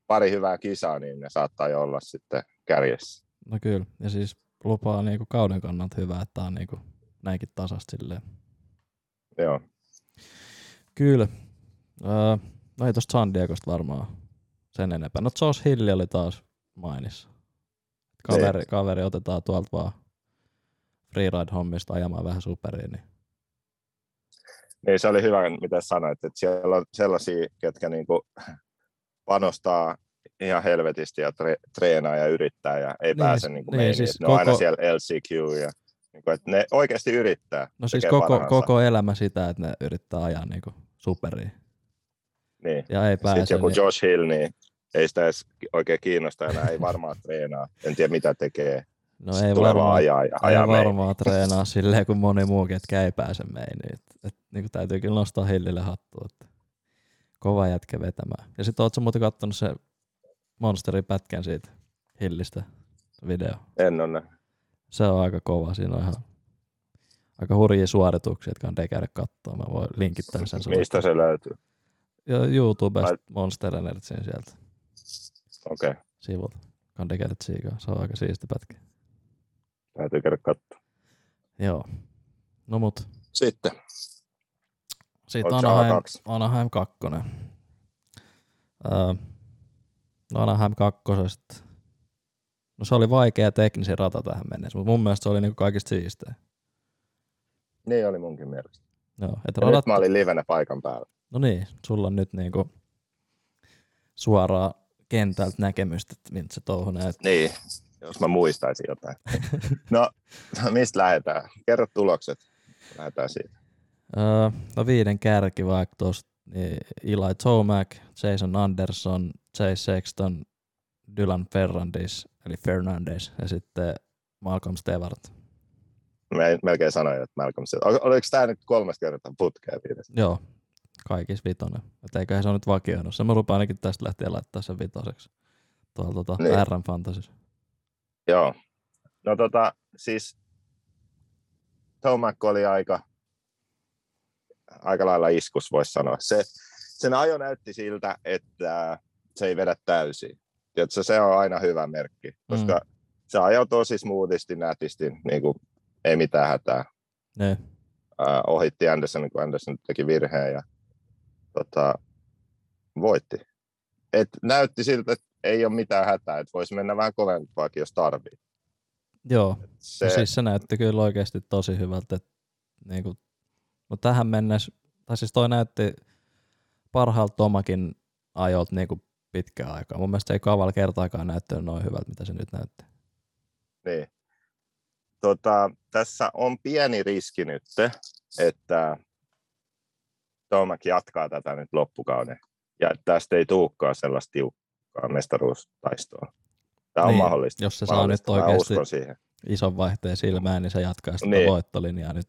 pari hyvää kisaa, niin ne saattaa jo olla sitten kärjessä. no kyllä. Ja siis lupaa niinku kauden kannalta hyvää, että tää on niinku näinkin tasasta silleen. Joo. Kyllä. Öö, no ei tosta San Diegosta varmaan sen enempää. No Josh Hill oli taas mainissa. Kaveri, kaveri otetaan tuolta vaan freeride-hommista ajamaan vähän superiin. Niin. Niin se oli hyvä, mitä sanoit, että siellä on sellaisia, ketkä niinku panostaa ihan helvetisti ja tre- treenaa ja yrittää ja ei Niin, pääse s- niin kuin niin, meiniin. siis ne on aina koko- siellä LCQ ja niinku, että ne oikeasti yrittää. No siis koko, parhaansa. koko elämä sitä, että ne yrittää ajaa niinku superiin. Niin. ja ei pääse. Sitten joku niin, Josh Hill, niin ei sitä edes oikein kiinnosta enää, ei varmaan treenaa. En tiedä mitä tekee. no Sitten ei varmaan, ajaa ja ei ajaa meihin. varmaan treenaa silleen kuin moni muukin, etkä ei pääse meihin. Et, et, niin kuin täytyy kyllä nostaa Hillille hattua, että kova jätkä vetämään. Ja sitten ootko muuten kattonut se Monsterin pätkän siitä Hillistä video? En ole. Se on aika kova, siinä on ihan aika hurjia suorituksia, jotka on käydä katsoa. Mä voin linkittää sen. Mistä se löytyy? Ja YouTubesta Monster Energyn sieltä Okei, okay. sivulta. Kande käydä tsiikaa. Se on aika siisti pätkä. täytyy käydä katsoa. Joo. No mut, Sitten, sitten se Anaheim, A2? Anaheim 2. Öö, no Anaheim 2. No se oli vaikea teknisin rata tähän mennessä, mutta mun mielestä se oli niinku kaikista siistein. niin oli munkin mielestä. Joo, et Ja radat, nyt mä olin livenä paikan päällä. no niin, sulla on nyt niinku suoraa kentältä näkemystä, että miltä se touhu näyttää. Niin, jos mä muistaisin jotain. No, mistä lähdetään? Kerro tulokset. Lähdetään siitä. Öö, no viiden kärki vaikka tuosta, niin Eli Tomac, Jason Anderson, Chase Sexton, Dylan Ferrandis, eli Fernandes, ja sitten Malcolm Stewart. Mä melkein sanoin, että Malcolm. Ol- Oliko tämä nyt kolmas kertaa putkea viides? Joo, kaikissa vitonen. Et eiköhän se ole nyt vakioinut. Se mä lupaan ainakin tästä lähtien laittaa sen vitoseksi. Tuolla tota, Niin. RM Fantasys. Joo. No tota, siis Tomac oli aika, aika lailla iskus, voisi sanoa. Se, sen ajo näytti siltä, että se ei vedä täysin. Tiedätkö, se on aina hyvä merkki, koska mm. se ajoi tosi smoothisti, nätisti, niin kuin, ei mitään hätää. Ne, Ää, ohitti Anderson, kun Anderson teki virheen ja tota, voitti. Et näytti siltä, että ei ole mitään hätää, että voisi mennä vähän kovempaakin, jos tarvii. joo, Se, se... No siis se näytti kyllä oikeasti tosi hyvältä. Et, niinku, no tähän mennessä, tai siis toi näytti parhaalta Tomakin ajolta niinku pitkään aikaa. Mun mielestä ei kaavalla kertaakaan näyttänyt noin hyvältä, mitä se nyt näytti. Niin. Tota, tässä on pieni riski nyt, että Tomak jatkaa tätä nyt loppukauden. Ja että tästä ei tulekaan sellaista tiukkaa mestaruustaistoa. Tämä on Niin, mahdollista. Jos se saa nyt oikeasti ison vaihteen silmään, niin se jatkaa sitä Niin. voittolinjaa nyt.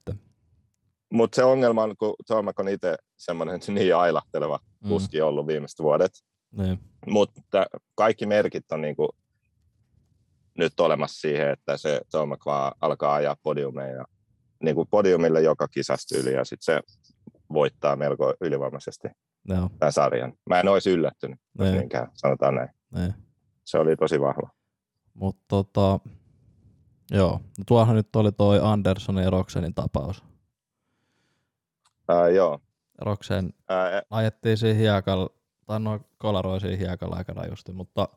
Mutta se ongelma on, kun Tomak on itse semmoinen niin ailahteleva Mm. kuski ollut viimeiset vuodet. Niin. Mutta kaikki merkit on niinku nyt olemassa siihen, että se Tomak vaan alkaa ajaa podiumeja ja niinku podiumille joka kisasta yli ja sitten se voittaa melko ylivoimaisesti Joo, tämän sarjan. Mä en olisi yllättynyt, jos Niin. niinkään, sanotaan näin. niin. Se oli tosi vahva. Mutta tota, joo, no tuohan nyt oli toi Andersonin ja Roxenin tapaus. Ää, joo. Roxen Ää, ajettiin siinä hiekalla, tai noin kolaroi siinä hiekalla aika rajusti, mutta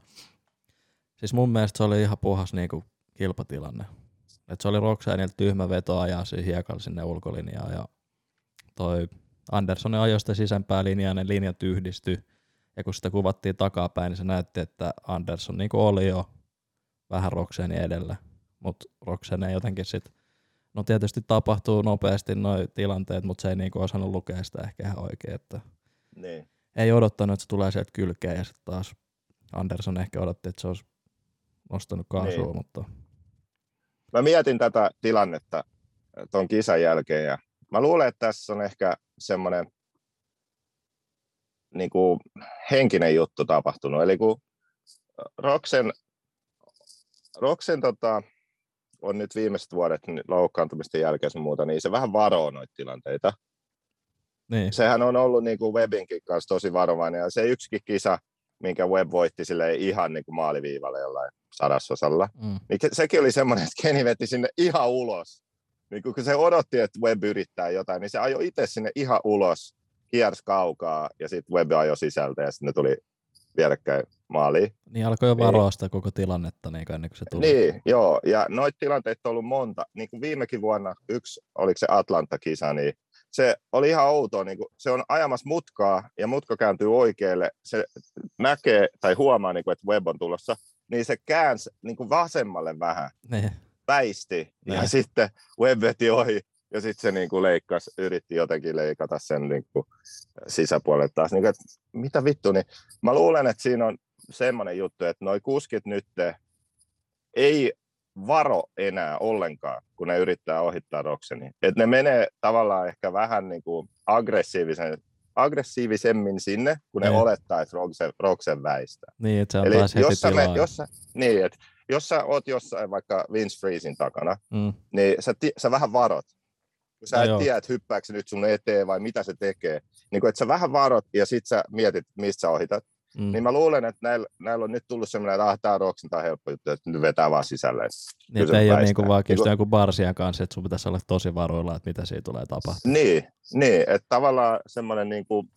siis mun mielestä se oli ihan puhas niinku kilpatilanne. Et se oli Roxenilta tyhmä veto ajaa siinä hiekalla sinne ulkolinjaan ja toi Andersonin ajoi sitä sisempää linjaa, ja ne linjat yhdistyi. Ja kun sitä kuvattiin takapäin, niin se näytti, että Anderson niin oli jo vähän Roxenin edellä. Mutta Roxen ei jotenkin sit, no tietysti tapahtuu nopeasti nuo tilanteet, mutta se ei niinku osannut lukea sitä ehkä ihan oikein, että niin. ei odottanut, että se tulee sieltä kylkeen ja sitten taas Anderson ehkä odotti, että se olisi nostanut kaasua, Niin. mutta Mä mietin tätä tilannetta tuon kisan jälkeen ja mä luulen, että tässä on ehkä semmoinen niin kuin henkinen juttu tapahtunut. Eli kun Roxen, Roxen tota, on nyt viimeiset vuodet niin loukkaantumisten jälkeen muuta, niin se vähän varoo noita tilanteita. niin, Sehän on ollut niin kuin Webinkin kanssa tosi varovainen ja se yksikin kisa, minkä Web voitti sille ihan niin kuin maaliviivalle jollain sadasosalla, mm, niin sekin oli semmoinen, että Kenny veti sinne ihan ulos. Niin kun se odotti, että Web yrittää jotain, niin se ajoi itse sinne ihan ulos, kiersi kaukaa ja sitten Web ajoi sisältä ja sitten ne tuli vierekkäin maaliin. niin alkoi jo Niin. varoa sitä koko tilannetta niin ennen kuin se tuli. Niin, joo, ja noita tilanteita on ollut monta. Niin kuin viimekin vuonna, yksi, oliko se Atlanta-kisa, niin se oli ihan outoa, niin kuin, se on ajamassa mutkaa ja mutka kääntyy oikealle, se näkee tai huomaa, niin kuin, että Web on tulossa, niin se käänsi niin kuin vasemmalle vähän, Niin, väisti ja Niin. sitten Web veti ohi ja sitten se niin kuin leikkasi, yritti jotenkin leikata sen niin kuin sisäpuolelle taas. Niin kuin, että mitä vittu, niin mä luulen, että siinä on semmoinen juttu, että noi kuskit nyt ei varo enää ollenkaan, kun ne yrittää ohittaa Rokseni. Että ne menee tavallaan ehkä vähän niin kuin aggressiivisen, aggressiivisemmin sinne, kun ne Niin. olettaa, että Roksen, väistää. Niin, että se on Eli jos me, jos, niin, että jos sä oot jossain vaikka Vince Freezin takana, Mm, niin sä, ti, sä vähän varot. Kun sä No et joo. tiedä, että hyppääkö se nyt sun eteen vai mitä se tekee. Niin kun, että sä vähän varot ja sit sä mietit, mistä sä ohitat. mm. Niin mä luulen, että näillä, näillä on nyt tullut semmoinen, että ah, tää on on helppo juttu, että nyt vetää vaan sisälle. Niin, ei ole väistää. niinku vaikka just Niinku- jonkun barsian kanssa, että sun pitäisi olla tosi varuilla, että mitä siinä tulee tapahtumaan. Niin, niin että tavallaan semmoinen niin kuin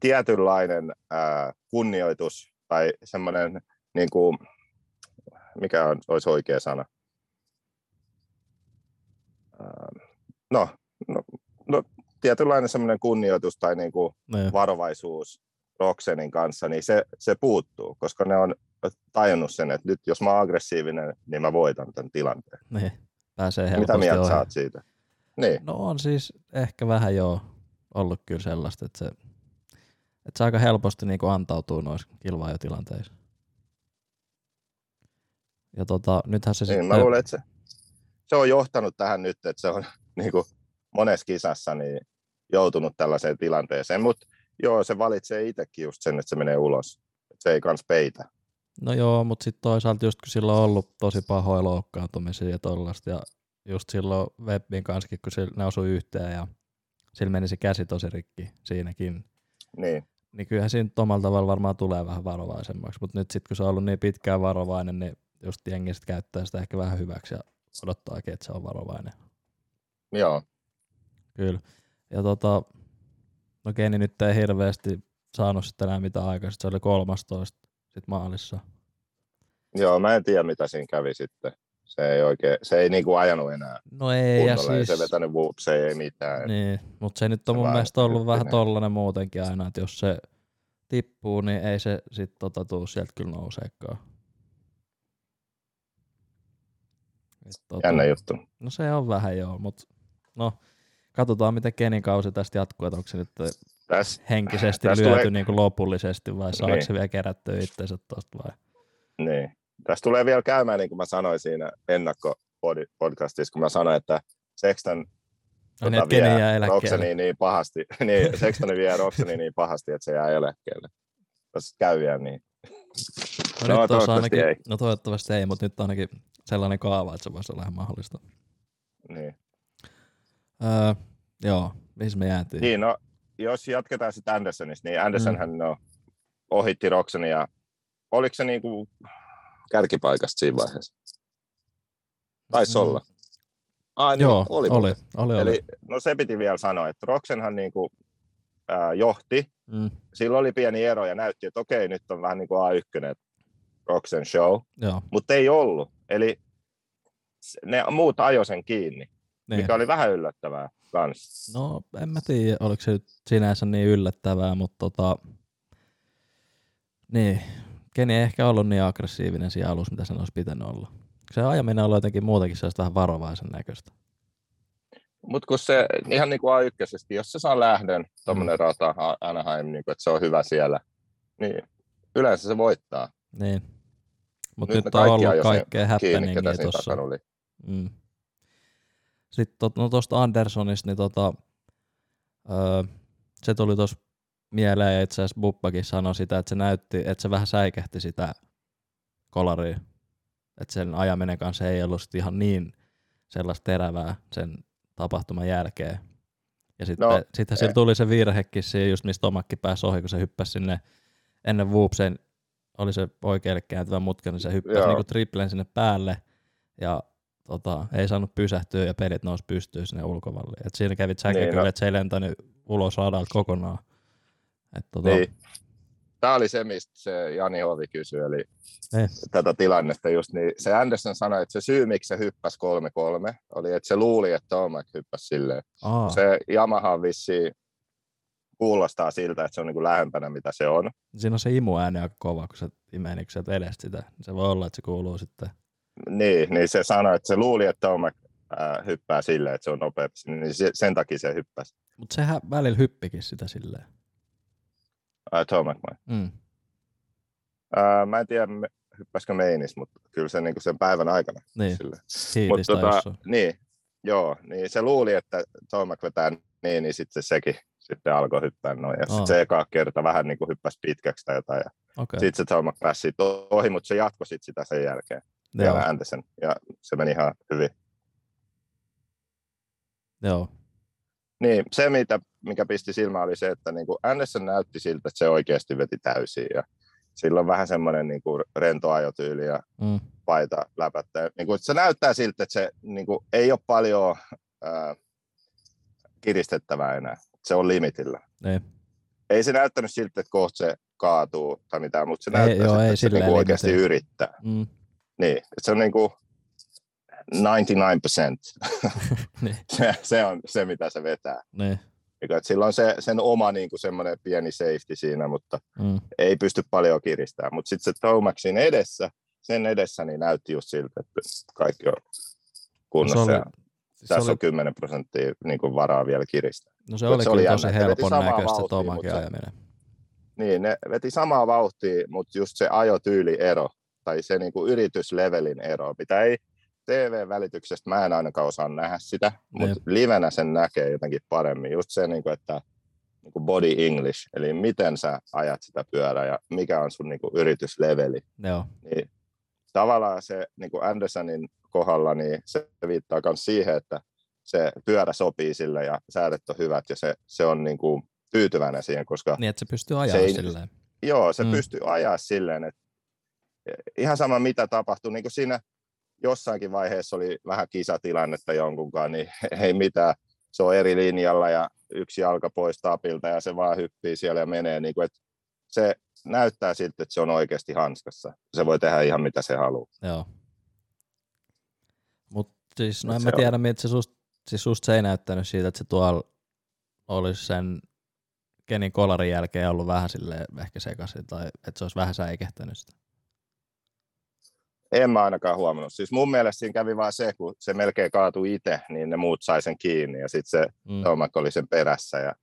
tietynlainen ää, kunnioitus tai semmoinen, niin kuin, mikä on, olisi oikea sana? Ää, no, no, no, tietynlainen semmoinen kunnioitus tai niin kuin Niin, varovaisuus Roxenin kanssa, niin se, se puuttuu, koska ne on tajunnut sen, että nyt jos mä oon aggressiivinen, niin mä voitan tämän tilanteen. niin, pääsee Mitä helposti mieltä ohi. sä oot siitä? Niin, No on siis ehkä vähän jo ollut kyllä sellaista, että se, että se aika helposti niinku antautuu noissa kilvaajotilanteissa. Ja tota, nythän se niin sitten... mä luulen, että se, se on johtanut tähän nyt, että se on niin kuin monessa kisassa niin joutunut tällaiseen tilanteeseen, mutta joo, se valitsee itsekin just sen, että se menee ulos. Että se ei kans peitä. No joo, mutta sitten toisaalta just kun sillä on ollut tosi pahoja loukkaantumisia ja tollasta, ja just silloin Webbin kanssa, kun sillä- ne osui yhteen ja sillä meni se käsi tosi rikki siinäkin, Niin, niin kyllähän siinä omalla tavalla varmaan tulee vähän varovaisemmaksi, mutta nyt sitten kun se on ollut niin pitkään varovainen, niin just jengi sit käyttää sitä ehkä vähän hyväksi ja odottaakin, että se on varovainen. joo. Kyllä. Ja tota, no Keni nyt ei hirveästi saanut sitten enää mitään aikaa, se oli 13 sit maalissa. Joo, mä en tiedä, mitä siinä kävi sitten. Se ei oikein, se ei niinku ajanut enää No ei, ja kunnolla, ei siis... se vetänyt whoopsia, ei mitään. Niin, mutta se nyt on Se mun mielestä ollut vähän hyppinen. tollanen muutenkin aina, että jos se tippuu, niin ei se sit tota tuu sieltä kyllä nouseekaan. Et tota, Jännä juttu. no se on vähän joo, mutta no katsotaan miten Kenin kausi tästä jatkuu, että onko se nyt Tässä, henkisesti Tästä lyöty tulee- niin kuin lopullisesti vai saako Niin. se vielä kerättyä itsensä tosta vai? niin. Tässä tulee vielä käymään, niin kuin mä sanoin siinä ennakkopodcastissa, kun mä sanoin, että Sexton niin, tota, jää vie. Roxani niin pahasti, niin Sextoni vie Roxani niin pahasti, että se jää eläkkeelle. Jos käy vielä niin. No, No, toivottavasti ainakin, ei. no toivottavasti ei, mutta nyt on ainakin sellainen kaava, että se voisi olla ihan mahdollista. niin. Öö, joo, missä me jäätiin? Niin, no, jos jatketaan sitten Andersonista, niin Andersonhan Mm. no, ohitti Roxani ja oliko se niinku kärkipaikasta siinä vaiheessa? Taisi olla. Ai, niin, Mm. Joo, oli. oli, oli, oli. Eli no se piti vielä sanoa, että Roxenhan niinku, ää, johti, Mm, sillä oli pieni ero ja näytti, että okei, nyt on vähän niin kuin A1, että Roxen show, mutta ei ollut. Eli ne muut ajoi sen kiinni, niin. mikä oli vähän yllättävää kanssa. No, en mä tiedä, oliko se nyt sinänsä niin yllättävää, mutta tota, niin, Keni ei ehkä ollut niin aggressiivinen siinä alussa, mitä sen olisi pitänyt olla. Se ajaminen on jotenkin muutenkin sellaista vähän varovaisen näköistä. Mutta kun se ihan niin kuin A1, jos se saa lähdön, tuommoinen rata A- Anaheim, niin kuin, että se on hyvä siellä, niin yleensä se voittaa. Niin. Mutta Nyt nyt, on ollut kaikkea siinä tuossa. Mm. Sitten no tuosta Andersonista, niin tota, öö, se tuli tuossa mieleen, ja itse asiassa Buppakin sanoi sitä, että se näytti, että se vähän säikähti sitä kolaria. Että sen ajaminen kanssa ei ollut sit ihan niin sellaista terävää sen tapahtuman jälkeen. Ja sitten No, no, sitten sillä eh. tuli se virhekin siinä, just mistä omakki pääsi ohi, kun se hyppäsi sinne ennen Whoopsen, oli se oikealle kääntyvä mutka, niin se hyppäsi niinku triplen sinne päälle ja tota, ei saanut pysähtyä ja pelit nousi pystyyn sinne ulkovalle. Et siinä kävi Jack Niin, kyllä, no. että se ei lentänyt ulos radalta kokonaan. Et tota, Niin. Tämä oli se, mistä se Jani Hovi kysyi, eli Niin. tätä tilannetta just, niin se Anderson sanoi, että se syy, miksi se hyppäsi 3-3, oli, että se luuli, että Tomac hyppäsi silleen. aa, Se Yamaha vissiin kuulostaa siltä, että se on niin kuin lähempänä, mitä se on. siinä on se imuääni aika kova, kun se imee niin sieltä edestä sitä. Se voi olla, että se kuuluu sitten. Niin, niin se sanoi, että se luuli, että Tomac ää, hyppää silleen, että se on nopeampi, niin se, sen takia se hyppäsi. Mutta sehän välillä hyppikin sitä silleen. Ää, Tom McMahon. Mm. Ää, mä en tiedä, hyppäskö meinis, mutta kyllä se niin sen päivän aikana. Niin, Mutta tota, jossain. niin, joo, niin se luuli, että Tomak vetää niin, niin sitten sekin sitten alkoi hyppää noin. Ja sitten se eka kerta vähän niin kuin hyppäsi pitkäksi tai jotain. Ja Okei, sitten se Tomak pääsi siitä ohi, mutta se jatkoi sitten sitä sen jälkeen. joo, Vielä Anderson. Ja se meni ihan hyvin. joo, Niin, se mitä, mikä pisti silmään oli se, että niin kuin Anderson näytti siltä, että se oikeasti veti täysin. Ja sillä on vähän semmoinen niin kuin rento ajotyyli ja mm. paita läpättä. Niin kuin, se näyttää siltä, että se niin kuin, ei ole paljon ää, kiristettävää enää. Se on limitillä. niin. Ei se näyttänyt siltä, että kohta se kaatuu tai mitään, mutta se Ei, näyttää joo, siltä, ei että se niin kuin oikeasti limitillä. yrittää. Mm. Niin, että se on niin kuin 99 niin, se, se on se, mitä se vetää. niin. Että sillä on se, sen oma niin kuin semmoinen pieni safety siinä, mutta Mm. ei pysty paljon kiristämään. Mutta sitten se Tomaxin edessä, sen edessä niin näytti just siltä, että kaikki on kunnossa. Se oli- ja Siis tässä se oli, on 10 prosenttia niin kuin varaa vielä kiristää. No se Mut oli se oli kyllä tosi helpon näköistä se- ajaminen. Niin, ne veti samaa vauhtia, mutta just se ajotyyliero, tai se niin kuin yrityslevelin ero, mitä ei TV-välityksestä, mä en ainakaan osaa nähdä sitä, mutta livenä sen näkee jotenkin paremmin. Just se, niin kuin, että niin kuin body English, eli miten sä ajat sitä pyörää ja mikä on sun niin kuin yritysleveli. Joo, Niin tavallaan se niin kuin Andersonin kohdalla, niin se viittaa myös siihen, että se pyörä sopii sille ja säädöt on hyvät ja se, se on niin kuin tyytyväinen siihen, koska niin että se pystyy ajaa ei- silleen. Joo, se Mm. pystyy ajaa silleen, että ihan sama mitä tapahtui, niin kuin siinä jossainkin vaiheessa oli vähän kisatilannetta jonkunkaan, niin ei mitään, se on eri linjalla ja yksi jalka pois tapilta ja se vaan hyppii siellä ja menee, niin kuin, että se näyttää siltä, että se on oikeasti hanskassa. Se voi tehdä ihan mitä se haluaa. Joo. Mut siis, no en se mä on- tiedä, miltä se susta, siis susta se ei näyttänyt siitä, että se tuolla olisi sen Kenin kolarin jälkeen ollut vähän sille ehkä sekaisin, tai että se olisi vähän säikähtänyt sitä. En mä ainakaan huomannut. Siis mun mielestä siinä kävi vaan se, kun se melkein kaatui itse, niin ne muut sai sen kiinni ja sitten se Mm. Tomak oli sen perässä ja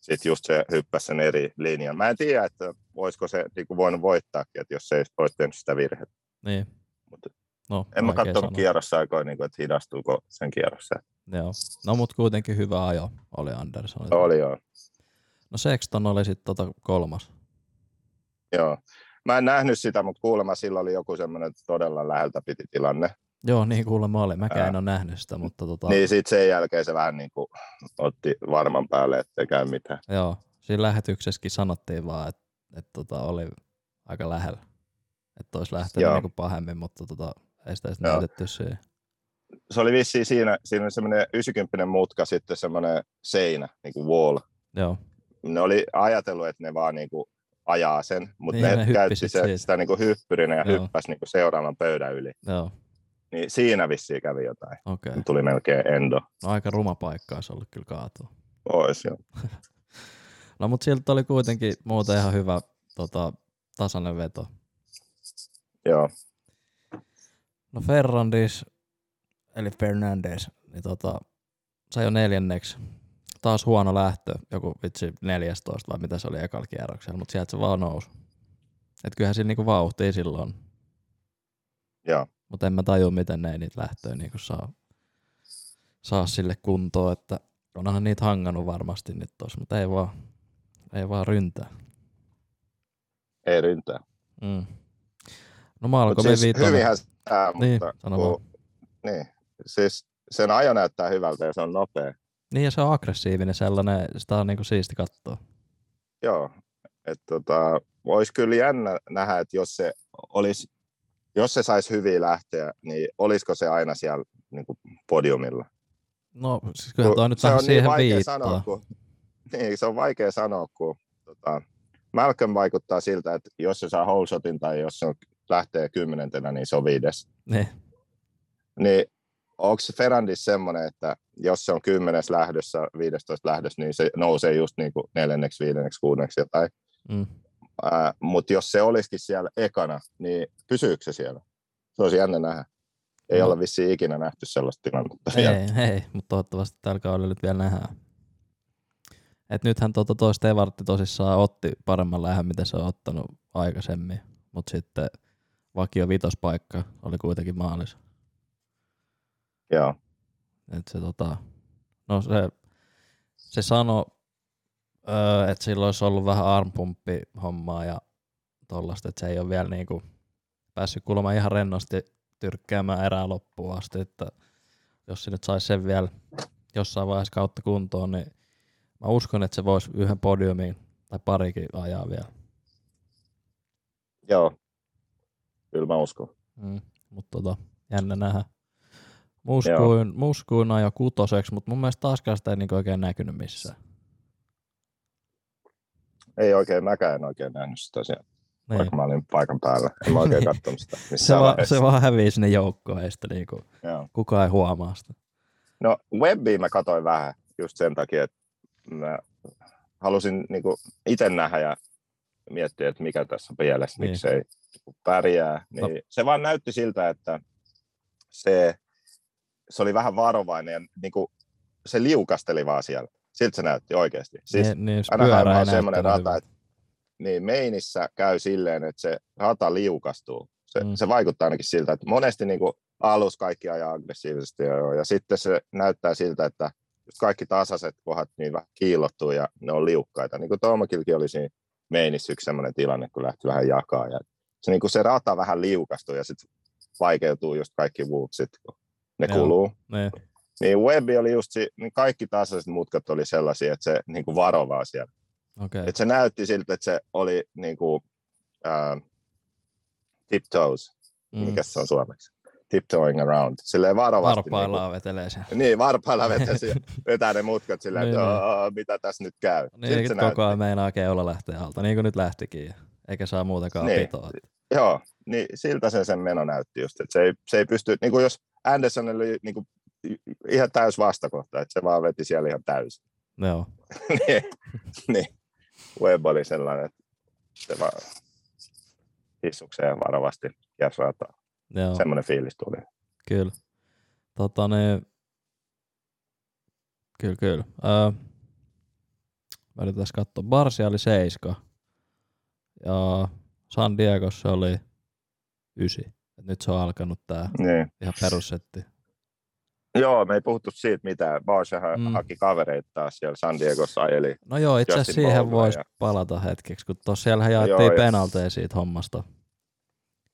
sitten just se hyppäsi sen eri linjan. Mä en tiedä, että olisiko se niin kuin voinut voittaakin, että jos se ei olisi tehnyt sitä virhettä. Niin. Mutta No, En mä katsonut sanoa. kierrosaikoja, niin kuin, että hidastuuko sen kierrossa. Joo. No mut kuitenkin hyvä ajo oli Anderson. Oli joo. No Sexton oli sitten tota kolmas. joo. Mä en nähnyt sitä, mutta kuulemma sillä oli joku semmoinen todella läheltä piti tilanne. Joo, niin kuulemma oli. Mäkään Ää. en ole nähnyt sitä, mutta tota, Niin sitten sen jälkeen se vähän niin kuin otti varman päälle, ettei käy mitään. joo, siinä lähetyksessäkin sanottiin vaan, että, että tota, oli aika lähellä. Että olisi lähtenyt Joo. niinku pahemmin, mutta tota, ei sitä sitten näytetty siihen. Se oli vissiin siinä, siinä oli semmoinen 90 mutka, sitten semmoinen seinä, niin kuin wall. Joo, Ne oli ajatellut, että ne vaan niin kuin ajaa sen, mutta Niin, ne, ne käytti se, sitä niin kuin hyppyrinä ja Joo. hyppäsi niin kuin seuraavan pöydän yli. joo, Niin siinä vissiin kävi jotain. Okay. Tuli melkein endo. No aika ruma paikka olisi ollut kyllä kaatua. Ois, joo. No mutta siltä oli kuitenkin muuten ihan hyvä tota, tasainen veto. joo. No Ferrandis, eli Fernandes, niin tota, sai jo neljänneksi. Taas huono lähtö, joku vitsi 14 vai mitä se oli ekalla kierroksella, mutta sieltä se vaan nousi. Et kyllähän siinä niinku vauhtia silloin, joo. mutta en mä tajua, miten ne ei niitä lähtöjä niinku saa, saa sille kuntoon, että onhan niitä hangannut varmasti nyt tossa, mutta ei vaan, ei vaan ryntää. Ei ryntää. Mm. No Mut Malcolmin siis vitonen. hyvinhän tämä, Niin, mutta sano kun, niin, siis sen ajo näyttää hyvältä ja se on nopea. Niin ja se on aggressiivinen sellainen, sitä on niinku siisti katsoa. Joo, että tota, olisi kyllä jännä nähdä, että jos se olisi, jos se saisi hyvin lähteä, niin olisiko se aina siellä niin kuin podiumilla? No siis kyllähän toi nyt se on niin siihen vaikea viittaa. sanoa, kun, niin, se on vaikea sanoa, kun tota, Malcolm vaikuttaa siltä, että jos se saa whole shotin tai jos se on, lähtee kymmenentenä, niin se on viides. Niin. Niin onko se Ferrandis semmoinen, että jos se on kymmenes lähdössä, 15 lähdössä, niin se nousee just niin kuin neljänneksi, viidenneksi, kuudenneksi jotain. Mm. Mutta jos se olisikin siellä ekana, niin pysyykö se siellä? Se olisi jännä nähdä. Ei No. olla vissiin ikinä nähty sellaista tilannetta vielä. Ei, ei, mutta toivottavasti tällä kaudella nyt vielä nähdään. Et nythän tuota toi Stevartti tosissaan otti paremman lähön, mitä se on ottanut aikaisemmin, mutta sitten vakio vitospaikka oli kuitenkin maalissa. Joo. Et se, tota, no se, se sanoi, öö, että sillä olisi ollut vähän armpumppi hommaa ja tollasta, että se ei ole vielä niinku päässyt kuulemma ihan rennosti tyrkkäämään erää loppuun asti, että jos se nyt saisi sen vielä jossain vaiheessa kautta kuntoon, niin mä uskon, että se voisi yhden podiumin tai parikin ajaa vielä. Joo. Kyllä mä uskon. Mm. Mutta tota, jännä nähdä. Muskuin, muskuin ajo kutoseksi, mutta mun mielestä taaskaan sitä ei niinku oikein näkynyt missään. Ei oikein, mäkään en oikein nähnyt sitä siellä, Niin. vaikka mä olin paikan päällä. En mä oikein katsonut sitä Se, va, se vaan hävii sinne joukkoon, ei sitä niinku, Joo. kukaan ei huomaa sitä. No Webbia mä katsoin vähän just sen takia, että mä halusin niinku itse nähdä ja miettiä, että mikä tässä on pielessä, Niin. miksi ei niinku pärjää. Niin No. Se vaan näytti siltä, että se, se oli vähän varovainen ja niinku, se liukasteli vaan siellä. Siltä se näytti oikeasti. Siis niin, niin, se Anaheim on semmoinen rata, että niin meinissä käy silleen, että se rata liukastuu. Se, Mm. se vaikuttaa ainakin siltä, että monesti niin kuin alussa kaikki ajaa aggressiivisesti ja, ja sitten se näyttää siltä, että just kaikki tasaiset kohdat niin vähän kiillottuu ja ne on liukkaita. Niin kuin Toomokilkin oli siinä meinissä yksi semmoinen tilanne, kun lähti vähän jakaa. Ja se, niin kuin se rata vähän liukastuu ja sitten vaikeutuu just kaikki wootsit, kun ne Joo. kuluu. Niin, Niin Webbi oli just, si- niin kaikki tasaiset mutkat oli sellaisia, että se niin kuin varovaa siellä. okei. Et se näytti siltä, että se oli niinku, ää, tiptoes, Mm. mikä se on suomeksi? Tiptoeing around. Silleen varovasti. Varpaillaan vetelee sen. Niinku, niin, varpailla vetäisi, vetää ne mutkat silleen, Niin, että niin. "Aa, mitä tässä nyt käy. Niin, se koko ajan meinaa keula lähteä alta, niin kuin nyt lähtikin. Eikä saa muutenkaan Niin. pitoa. Joo, niin siltä se sen meno näytti just, että se ei, se ei pysty, niin kuin jos Anderson oli niin kuin, ihan täys vastakohta, että se vaan veti siellä ihan täysin. Joo, niin, niin, Webb oli sellainen, että se vaan hissukseen varovasti kiersi rataa. joo. Semmoinen fiilis tuli. Kyllä. Tota niin, kyllä, kyllä. Öö, mä yritän katsoa. Barsia oli 7 ja San Diegossa oli 9. Nyt se on alkanut tää Niin. ihan perussetti. Joo, me ei puhuttu siitä mitään. Barshahan Mm. haki kavereita taas siellä San Diegossa ajeli. No joo, itse asiassa siihen voisi ja- palata hetkeksi, kun tuossa siellähän jaettiin Joo, ja- penalteja siitä hommasta.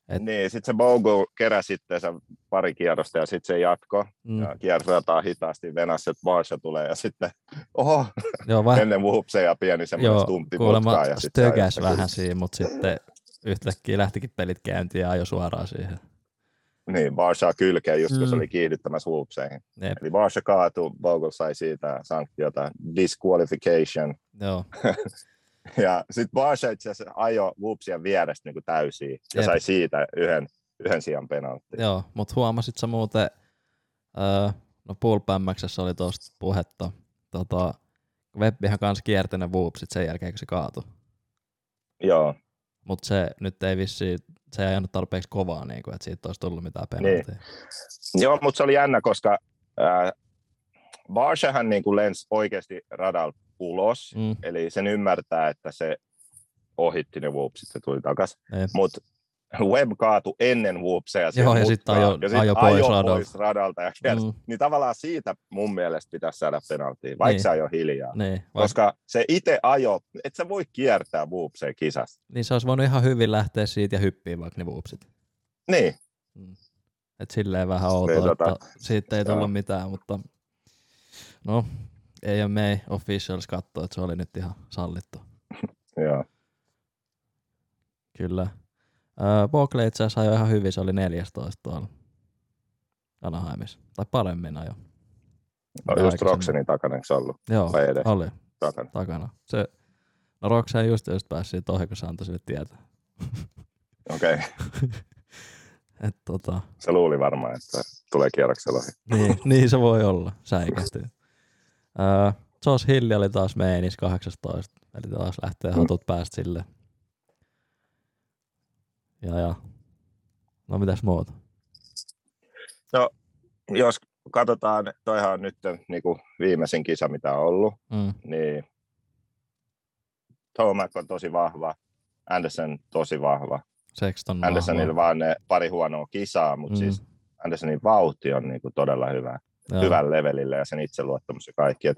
Et- Niin, sitten se Bogo keräsi itteensä pari kierrosta ja sitten se jatko. Mm. Ja kiersi rataa hitaasti, venässä, että Barsha tulee ja sitten, oho, Joo, vähän, ennen whoopseja pieni semmoinen joo, stumppi kuulemma. Ja vähän siinä, mutta sitten yhtäkkiä lähtikin pelit käyntiin ja ajoi suoraan siihen. Niin, Barsha kylkeen just kun se Mm. oli kiihdyttämässä whoopseihin. Jep. Eli Barsha kaatui, Bogle sai siitä sanktiota, disqualification. Joo, Ja sitten Barsha itse asiassa ajoi whoopsia vierestä niin täysiin ja Jep. sai siitä yhden, yhden sijan penaltti. joo mutta huomasit sä muuten, öö, no Pulpämmäksessä oli tuosta puhetta, tota, Webbihän kanssa kierti ne whoopsit sen jälkeen, kun se kaatui. Joo, Mutta se nyt ei vissi, se ei ajanut tarpeeksi kovaa, niin kuin, että siitä olisi tullut mitään penaltia. Joo mutta se oli jännä, koska äh, Barshahan niin kuin lensi oikeasti radalta ulos, Mm, eli sen ymmärtää, että se ohitti ne whoopsit, se tuli takaisin. Mutta Web kaatui ennen whoopseja. siihen Joo, ja sitten ajo- ja sit ajo pois radalta. pois radalta ja. Mm, Niin tavallaan siitä mun mielestä pitäisi saada penaltia, vaikka Niin. se ajo hiljaa. niin, vaikka, Koska se itse ajo, et sä voi kiertää whoopseja kisassa. niin se olisi voinut ihan hyvin lähteä siitä ja hyppiä vaikka ne whoopsit. Niin, Et silleen vähän outoa, Niin, että tota, siitä ei tullut mitään, mutta no, ei ole mei officials katsoa, että se oli nyt ihan sallittu. joo. Kyllä. Öö, Bogle itse asiassa ajoi ihan hyvin, se oli 14 tuolla Anaheimissa. Tai paremmin ajo. No, Mitä just. Roxenin takana, eikö se ollut Joo, vai edes oli takana? takana. Se, no Roxanne just, just pääsi siitä ohi, kun se antoi sille tietää. Okei, okay. Et, tota, se luuli varmaan, että tulee kierroksella ohi. niin, niin se voi olla, säikähtyy. Öö, Josh Hill oli taas meinis 18, eli taas lähtee Mm. hatut päästä sille. Ja, ja. No mitäs muuta? Jos katsotaan, toihan on nyt niin kuin viimeisin kisa, mitä on ollut, Mm. niin Tomac on tosi vahva, Anderson tosi vahva. Sexton Andersonilla vahva. vaan ne pari huonoa kisaa, mutta Mm. siis Andersonin vauhti on niin kuin todella hyvä, Joo. hyvällä levelillä ja sen itseluottamus ja kaikki. Et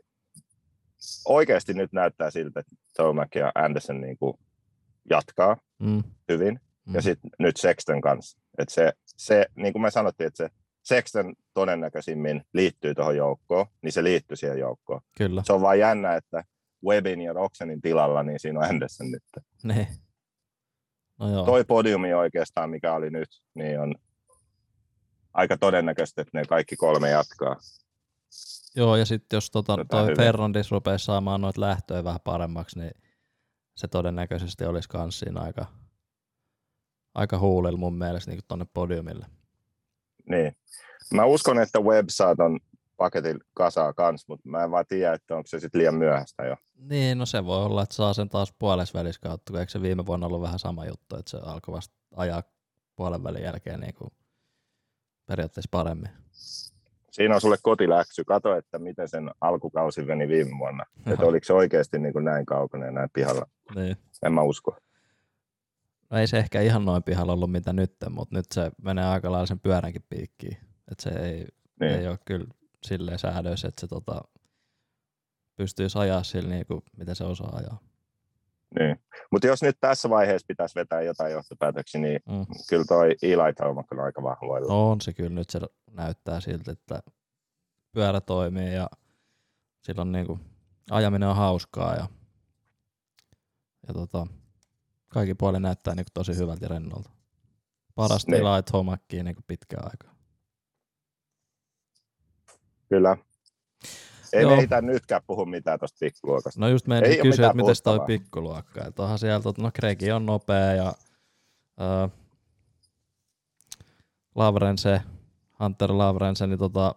oikeasti nyt näyttää siltä, että Tomac ja Anderson niin kuin jatkaa Mm. hyvin. Mm. Ja sitten nyt Sexton kanssa. Et se, se, niin kuin me sanottiin, että se Sexton todennäköisimmin liittyy tuohon joukkoon, niin se liittyy siihen joukkoon. Kyllä. Se on vaan jännä, että Webin ja Roxanin tilalla, niin siinä on Anderson nyt. Niin. No joo. Toi podiumi oikeastaan, mikä oli nyt, niin on aika todennäköistä, että ne kaikki kolme jatkaa. Joo, ja sitten jos tota, Tota, toi. Ferrandis rupeaa saamaan noita lähtöjä vähän paremmaksi, niin se todennäköisesti olisi kans siinä aika, aika huulilla mun mielestä niin tonne podiumille. Niin. Mä uskon, että Web saa ton paketin kasaa kans, mutta mä en vaan tiedä, että onko se sitten liian myöhäistä jo. Niin, no se voi olla, että saa sen taas puolessa välissä kautta, kun eikö se viime vuonna ollut vähän sama juttu, että se alkoi vasta ajaa puolen välin jälkeen niin kuin periaatteessa paremmin. Siinä on sulle kotiläksy. Kato, että miten sen alkukausi meni viime vuonna. Että oliko se oikeasti niin kuin näin kaukana ja näin pihalla. Niin. En mä usko. No ei se ehkä ihan noin pihalla ollut mitä nyt, mutta nyt se menee aika lailla sen pyöränkin piikkiin. Että se ei, Niin. ei ole kyllä silleen säädöissä, että se tota, pystyisi ajaa sillä niin kuin, mitä se osaa ajaa. Niin. Mutta jos nyt tässä vaiheessa pitäisi vetää jotain johtopäätöksiä, niin Mm. kyllä toi Eli Taumak on aika vahvoilla. No on se kyllä, nyt se näyttää siltä, että pyörä toimii ja silloin niin kuin, ajaminen on hauskaa ja, ja tota, kaikki puoli näyttää niin kuin, tosi hyvältä ja rennolta. Paras Niin. tilaa Tomakkiin niin pitkään aikaa. Kyllä. Ei Joo. me nytkään puhu mitään tuosta pikkuluokasta. No just meidän kysyä, että miten toi pikkuluokka. Että onhan siellä, tot- no Gregi on nopea ja äh, Lavrense, Hunter Lavrense, niin tota,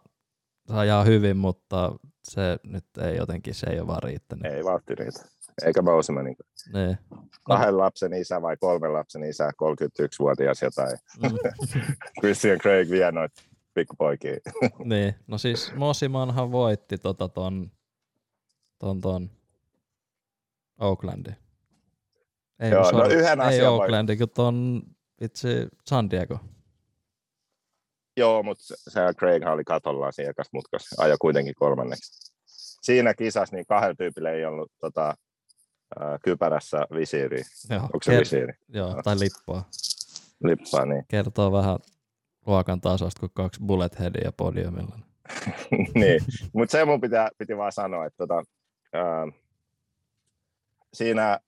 se ajaa hyvin, mutta se nyt ei jotenkin, se ei ole vaan riittänyt. Ei vauhti riitä. Eikä Bousema niin Niin. kahden lapsen isä vai kolmen lapsen isä, 31-vuotias jotain. Mm, Christian Craig vie noita pikkupoikia. niin. No siis Mosimanhan voitti tota ton, ton, ton Oaklandi. Ei, Joo, no sorry, yhden ei asian voi- Oaklandi, kun ton vitsi San Diego. Joo, mutta se, se Craig oli katollaan siinä ekas mutkassa. Ajo kuitenkin kolmanneksi. Siinä kisassa niin kahdella tyypillä ei ollut tota, kypärässä visiiriä. Joo, Onko se visiiri? Joo, tai lippua. Lippaa, niin. Kertoo vähän luokan tasosta, kun kaksi bullet headia podiumilla. niin. Mutta se mun pitää, piti vaan sanoa, että tota, ää, siinä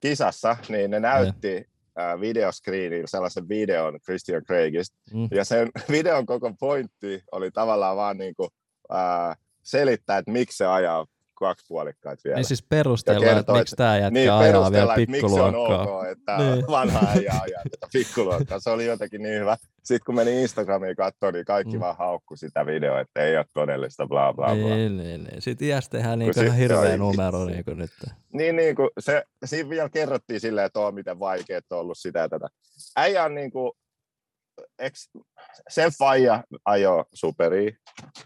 kisassa niin ne näytti ää, videoscreenillä sellaisen videon Christian Craigista. Mm. Ja sen videon koko pointti oli tavallaan vaan niinku, ää, selittää, että miksi se ajaa kaksi puolikkaita vielä. Niin siis perustella, että miksi tämä jätkä niin ajaa vielä että miksi on pikkuluokkaa. ok, että Niin. vanha äijä ajaa tätä pikkuluokkaa. Se oli jotenkin niin hyvä. Sitten kun meni Instagramiin katsoa, niin kaikki Mm. vaan haukku sitä videoa, että ei ole todellista, bla bla bla. Niin, niin, niin. Sitten iästä tehdään niin ihan hirveä ai numero niin kuin nyt. Niin, niin kuin se, siinä vielä kerrottiin silleen, että on miten vaikeaa on ollut sitä ja tätä. Äijä on niin kuin, eks, sen faija ajo superi,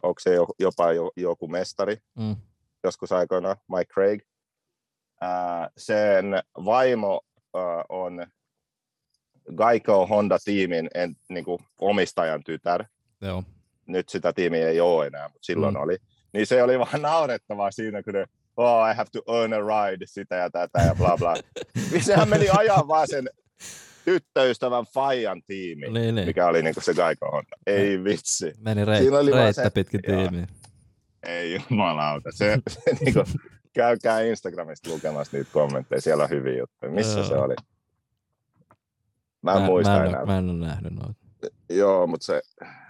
onko se jo, jopa jo, joku mestari Mm. Joskus aikoina, Mike Craig. Sen vaimo on Geico Honda-tiimin en, niin kuin omistajan tytär. Joo. Nyt sitä tiimiä ei ole enää, mutta silloin Mm. oli. Niin se oli vaan naurettavaa siinä, kun ne, oh, I have to earn a ride, sitä ja tätä ja bla bla. niin sehän meni ajaa vaan sen tyttöystävän Fajan tiimi, Niin, niin. mikä oli niin kuin se Geico Honda. Ei vitsi. Meni reit, Siinä oli reittä pitkin tiimiä. Ei jumalauta. Se, se niin kuin, käykää Instagramista lukemassa niitä kommentteja, siellä on hyviä juttuja. Missä se oli? Mä en muista mä, en, enää. mä en ole nähnyt noita. Joo, mutta se,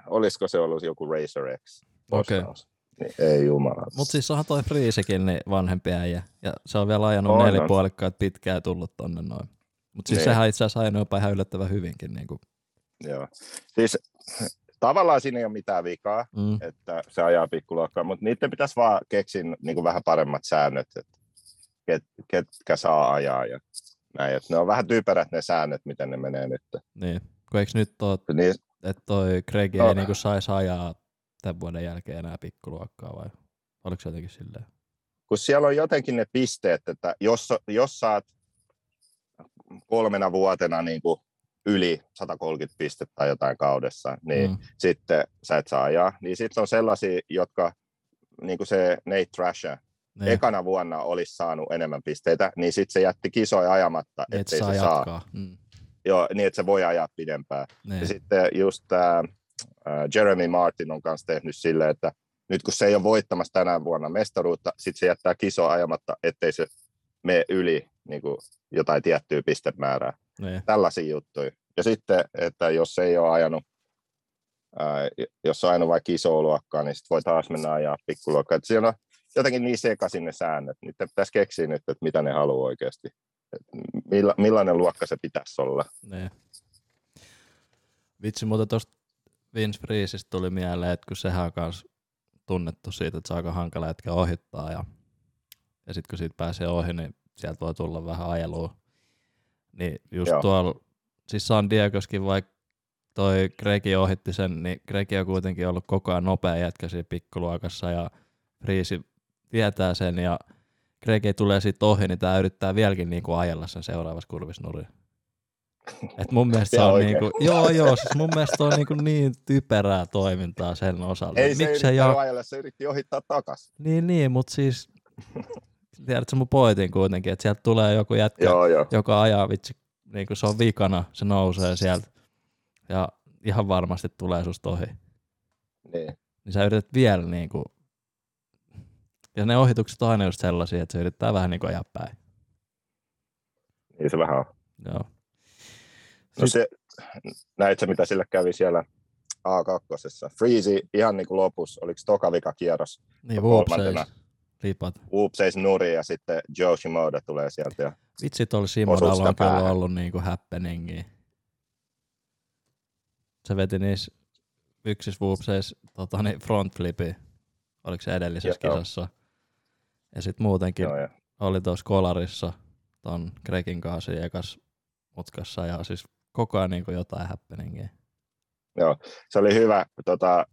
olisiko se ollut joku Racer X Okei. postaus? Niin, ei jumala. Mutta siis onhan toi Friisikin niin vanhempi äijä. Ja se on vielä ajanut On, nelipuolikkaat pitkään ja tullut tonne noin. Mutta siis Niin. sehän itse asiassa ajanut jopa ihan yllättävän hyvinkin. Niin kuin. Joo. Siis tavallaan siinä ei ole mitään vikaa, Mm. että se ajaa pikkuluokkaa, mutta niiden pitäisi vaan keksiä niin kuin vähän paremmat säännöt, että ket, ketkä saa ajaa ja näin. Että ne on vähän typerät ne säännöt, miten ne menee nyt. Niin. Kun eikö nyt ole Niin, että toi Greg No. ei niinku saisi ajaa tämän vuoden jälkeen enää pikkuluokkaa vai oliko se jotenkin silleen? kun siellä on jotenkin ne pisteet, että jos, jos saat kolmena vuotena niin kuin yli 130 pistettä tai jotain kaudessa, niin mm. Sitten sä et saa ajaa. Niin sitten on sellaisia, jotka, niin kuin se Nate Trasher, Niin, ekana vuonna olisi saanut enemmän pisteitä, niin sitten se jätti kisoja ajamatta, niin, et ettei saa se saa. jatkaa. Mm. Joo, niin että se voi ajaa pidempään. Niin. Ja sitten just tämä Jeremy Martin on kanssa tehnyt silleen, että nyt kun se ei ole voittamassa tänä vuonna mestaruutta, sitten se jättää kisoa ajamatta, ettei se mene yli niin kuin jotain tiettyä pistemäärää. Niin. Tällaisia juttuja. Ja sitten, että jos ei ole ajanut, ää, jos on ajanut vaikka isoa luokkaa, niin sitten voi taas mennä ajaa pikkuluokkaa. Että siinä on jotenkin niin sekaisin ne säännöt. Nyt pitäisi keksiä nyt, että mitä ne haluaa oikeasti. Milla, millainen luokka se pitäisi olla. Niin. Vitsi, mutta tuosta Vince Freesista tuli mieleen, että kun sehän on kans tunnettu siitä, että se on aika hankala jätkä ohittaa ja, ja sitten kun siitä pääsee ohi, niin sieltä voi tulla vähän ajelua. Niin just Joo. tuolla, siis San Diegoskin vaikka toi Gregi ohitti sen, niin Gregi on kuitenkin ollut koko ajan nopea jätkä siinä pikkuluokassa ja Friisi tietää sen ja Gregi tulee siitä ohi, niin tää yrittää vieläkin niinku ajella sen seuraavassa kurvissa nurin. Et mun mielestä se on oikein. niinku, joo joo, siis mun mielestä se on niinku niin typerää toimintaa sen osalta. Ei se Miksi yrittänyt ja... ajella, se yritti ohittaa takaisin. Niin, niin, mutta siis tiedätkö mun pointin kuitenkin, että sieltä tulee joku jätkä, Joo, joo. joka ajaa vitsi, niin kuin se on vikana, se nousee sieltä ja ihan varmasti tulee susta ohi. Niin. Niin sä yrität vielä niin kuin, ja ne ohitukset on aina just sellaisia, että se yrittää vähän niin kuin ajaa päin. niin se vähän on. Joo. No se, näit sä, mitä sillä kävi siellä A2. Freezy ihan niin kuin lopussa, oliko toka vika kierros, Niin, kolmantena. Lipat. Whoopseis nuri ja sitten Joe Shimoda tulee sieltä. Ja, Vitsi, tuolla sitä on kyllä ollut niinku happeningia. Se veti niissä yksissä whoopseissa tota, niin front flipi. Oliko se edellisessä Joo. kisassa? Ja sitten muutenkin joo, ja, oli tuossa kolarissa ton Gregin kanssa ekas mutkassa ja siis koko ajan niinku jotain happeningia. se oli hyvä. Tota,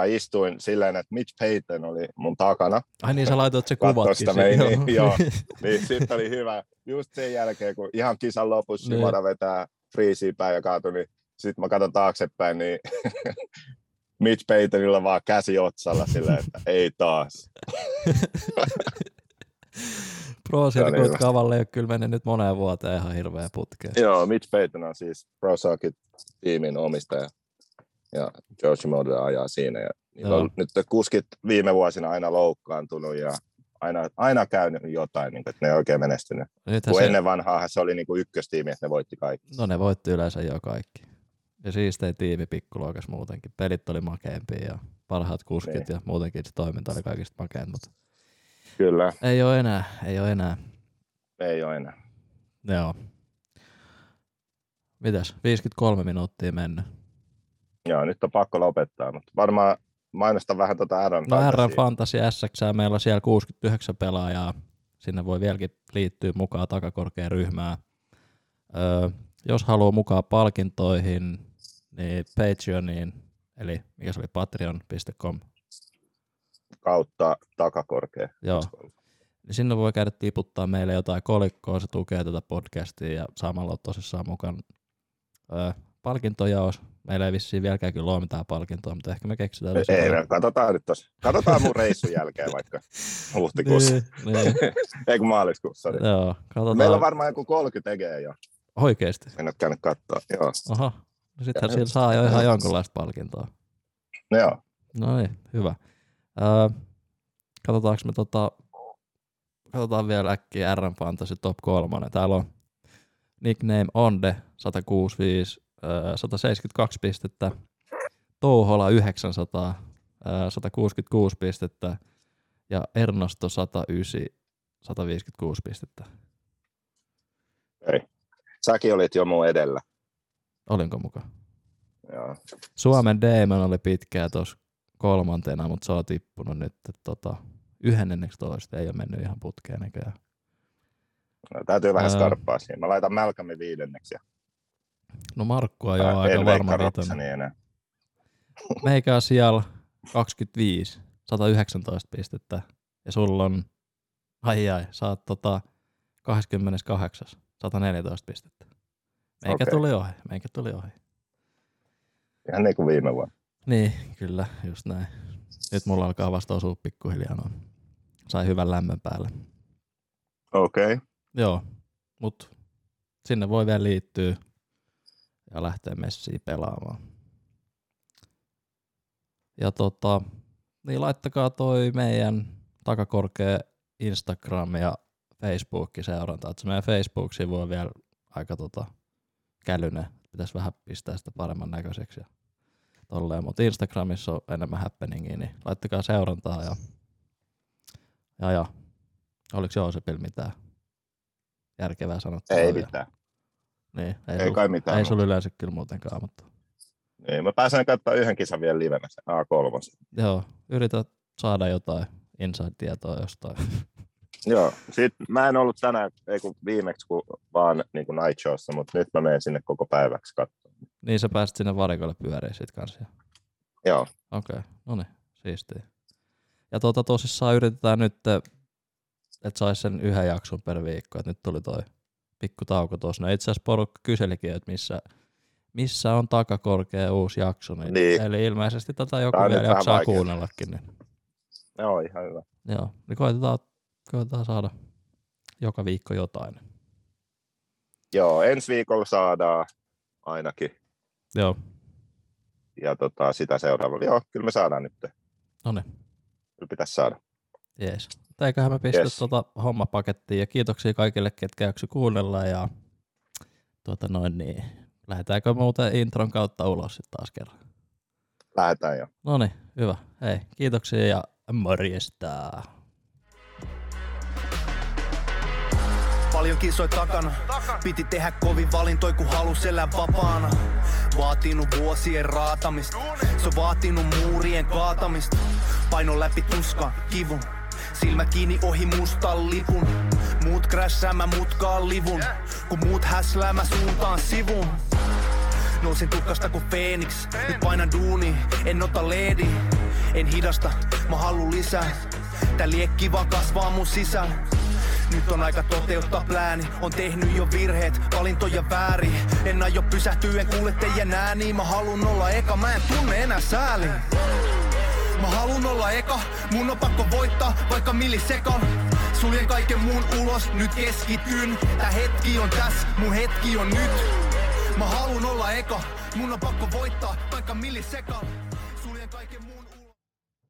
mä istuin silleen, että Mitch Payton oli mun takana. Ai niin, sä laitoit se kuvatkin. siihen, meiniä, joo. Niin sitten oli hyvä. Just sen jälkeen, kun ihan kisan lopussa Niin. Shimoda vetää Freezyyn päin ja kaatui, niin sitten mä katson taaksepäin, niin Mitch Paytonilla vaan käsi otsalla silleen, että ei taas. Pro Circuit kavalle ei ole kyllä mennyt nyt moneen vuoteen ihan hirveä putkeen. Joo, Mitch Payton on siis Pro Circuit tiimin omistaja ja Joe Shimoda ajaa siinä. Ja niillä on nyt kuskit viime vuosina aina loukkaantunut ja aina, aina käynyt jotain, niin kuin, että ne ei oikein menestynyt. Nythän Kun se, ennen vanhaa se oli niin kuin ykköstiimi, että ne voitti kaikki. no ne voitti yleensä jo kaikki. Ja siistei tiimi pikkuluokas muutenkin. Pelit oli makeampia ja parhaat kuskit Niin. ja muutenkin se toiminta oli kaikista makeen, mutta Kyllä, ei ole enää, ei ole enää. ei ole enää. Joo. Mitäs? 53 minuuttia mennyt. Joo, nyt on pakko lopettaa, mutta varmaan mainostan vähän tuota Aaron No R. Fantasy SX, meillä on siellä 69 pelaajaa. Sinne voi vieläkin liittyä mukaan takakorkeen ryhmään. Öö, jos haluaa mukaan palkintoihin, niin Patreoniin, eli mikä se oli patreon.com, kautta takakorkea. joo, niin sinne voi käydä tiputtaa meille jotain kolikkoa, se tukee tätä podcastia ja samalla on tosissaan mukaan öö, palkintojaos. Meillä ei vissiin vieläkään kyllä ole mitään palkintoa, mutta ehkä me keksitään Ei, jotain. me katsotaan nyt tos. Katsotaan mun reissun jälkeen vaikka huhtikuussa. Niin, niin, Ei kun maaliskuussa. Niin. joo, katsotaan. Meillä on varmaan joku 30 tekee jo. Oikeesti. En ole käynyt katsoa. Joo. Aha. No sittenhän sillä saa jo ihan jonkunlaista palkintoa. No joo. No niin, hyvä. Öö, katsotaanko me tota, katsotaan vielä äkkiä RM Fantasy Top 3. Täällä on nickname Onde 165, öö, 172 pistettä, Touhola 900, öö, 166 pistettä ja Ernosto 109, 156 pistettä. Ei. Säkin olit jo mun edellä. Olinko mukaan? Joo. Suomen Damon oli pitkään tuossa kolmantena, mutta se on tippunut nyt tota, 11. Ei ole mennyt ihan putkeen näköjään. No, täytyy vähän skarppaa siinä. Mä laitan Malcolmin viidenneksi. Ja No Markkua jo aika varma vitonen. Enää. Meikä on siellä 25, 119 pistettä. Ja sulla on, ai ai, sä oot tota 28, 114 pistettä. Meikä Okei. tuli ohi, meikä tuli ohi. Ihan niin kuin viime vuonna. Niin, kyllä, just näin. Nyt mulla alkaa vasta osua pikkuhiljaa noin. Sai hyvän lämmön päälle. Okei. Okay. Joo, mut sinne voi vielä liittyä ja lähteä messiin pelaamaan. Ja tota, niin laittakaa toi meidän takakorkea Instagram ja Facebook seuranta. Että se meidän Facebook-sivu on vielä aika tota, kälynen. Pitäisi vähän pistää sitä paremman näköiseksi. Ja tolleen. Mutta Instagramissa on enemmän happeningia, niin laittakaa seurantaa ja, ja, ja. oliko Joosepil mitään järkevää sanottavaa? Ei mitään. Niin, ei, Ei kai mitään. ei sulla yleensä kyllä muutenkaan, mutta Niin, mä pääsen katsomaan yhden kisan vielä livenä, se A3. joo, yritä saada jotain inside-tietoa jostain. Joo, sit mä en ollut tänään, ei kun viimeksi, kun vaan niin kuin night showssa, mutta nyt mä menen sinne koko päiväksi katsomaan. niin sä pääsit sinne varikolle pyöriin sit kanssa. Joo, Okei, okay. no niin, siistiä. Ja tota tosissaan yritetään nyt, että saisi sen yhden jakson per viikko, että nyt tuli toi pikku tauko tuossa. No itse asiassa porukka kyselikin, että missä, missä on takakorkea uusi jakso. Niin, Niin. Eli ilmeisesti tätä joku Tää on vielä jaksaa kuunnellakin. Niin. joo ihan hyvä. Joo, niin koitetaan, koitetaan saada joka viikko jotain. Joo, ensi viikolla saadaan ainakin. Joo, Ja tota, sitä seuraavalla. Joo, kyllä me saadaan nyt. no niin, Kyllä pitäisi saada. jees. Mutta eiköhän me pistä Yes. tota hommapakettiin ja kiitoksia kaikille, ketkä jakso kuunnella ja tuota noin niin. Lähdetäänkö muuten intron kautta ulos sitten taas kerran? Lähdetään jo. No niin, hyvä. Hei, kiitoksia ja morjesta. Paljon kisoi takana. Piti tehdä kovin valintoi, kun halus elää vapaana. Vaatinut vuosien raatamista. Se on vaatinut muurien kaatamista. Paino läpi tuskan, kivun. Silmä kiinni ohi mustan lipun. Muut krässää, mä mutkaan livun. Kun muut häslää, mä suuntaan sivun. Nousin tukkasta kuin Phoenix, nyt painan duuni, en ota leedi. En hidasta, mä haluun lisää. Tää liekki vaan kasvaa mun sisällä. Nyt on aika toteuttaa plääni, on tehnyt jo virheet, valintoja väärin. En aio pysähtyä, en kuule teidän ääniä, mä halun olla eka, mä en tunne enää sääli. Mä halun olla eka, mun on pakko voittaa, vaikka millisekan. Suljen kaiken muun ulos, nyt keskityn. Tää hetki on tässä, mun hetki on nyt. Mä halun olla eka, mun on pakko voittaa, vaikka millisekan.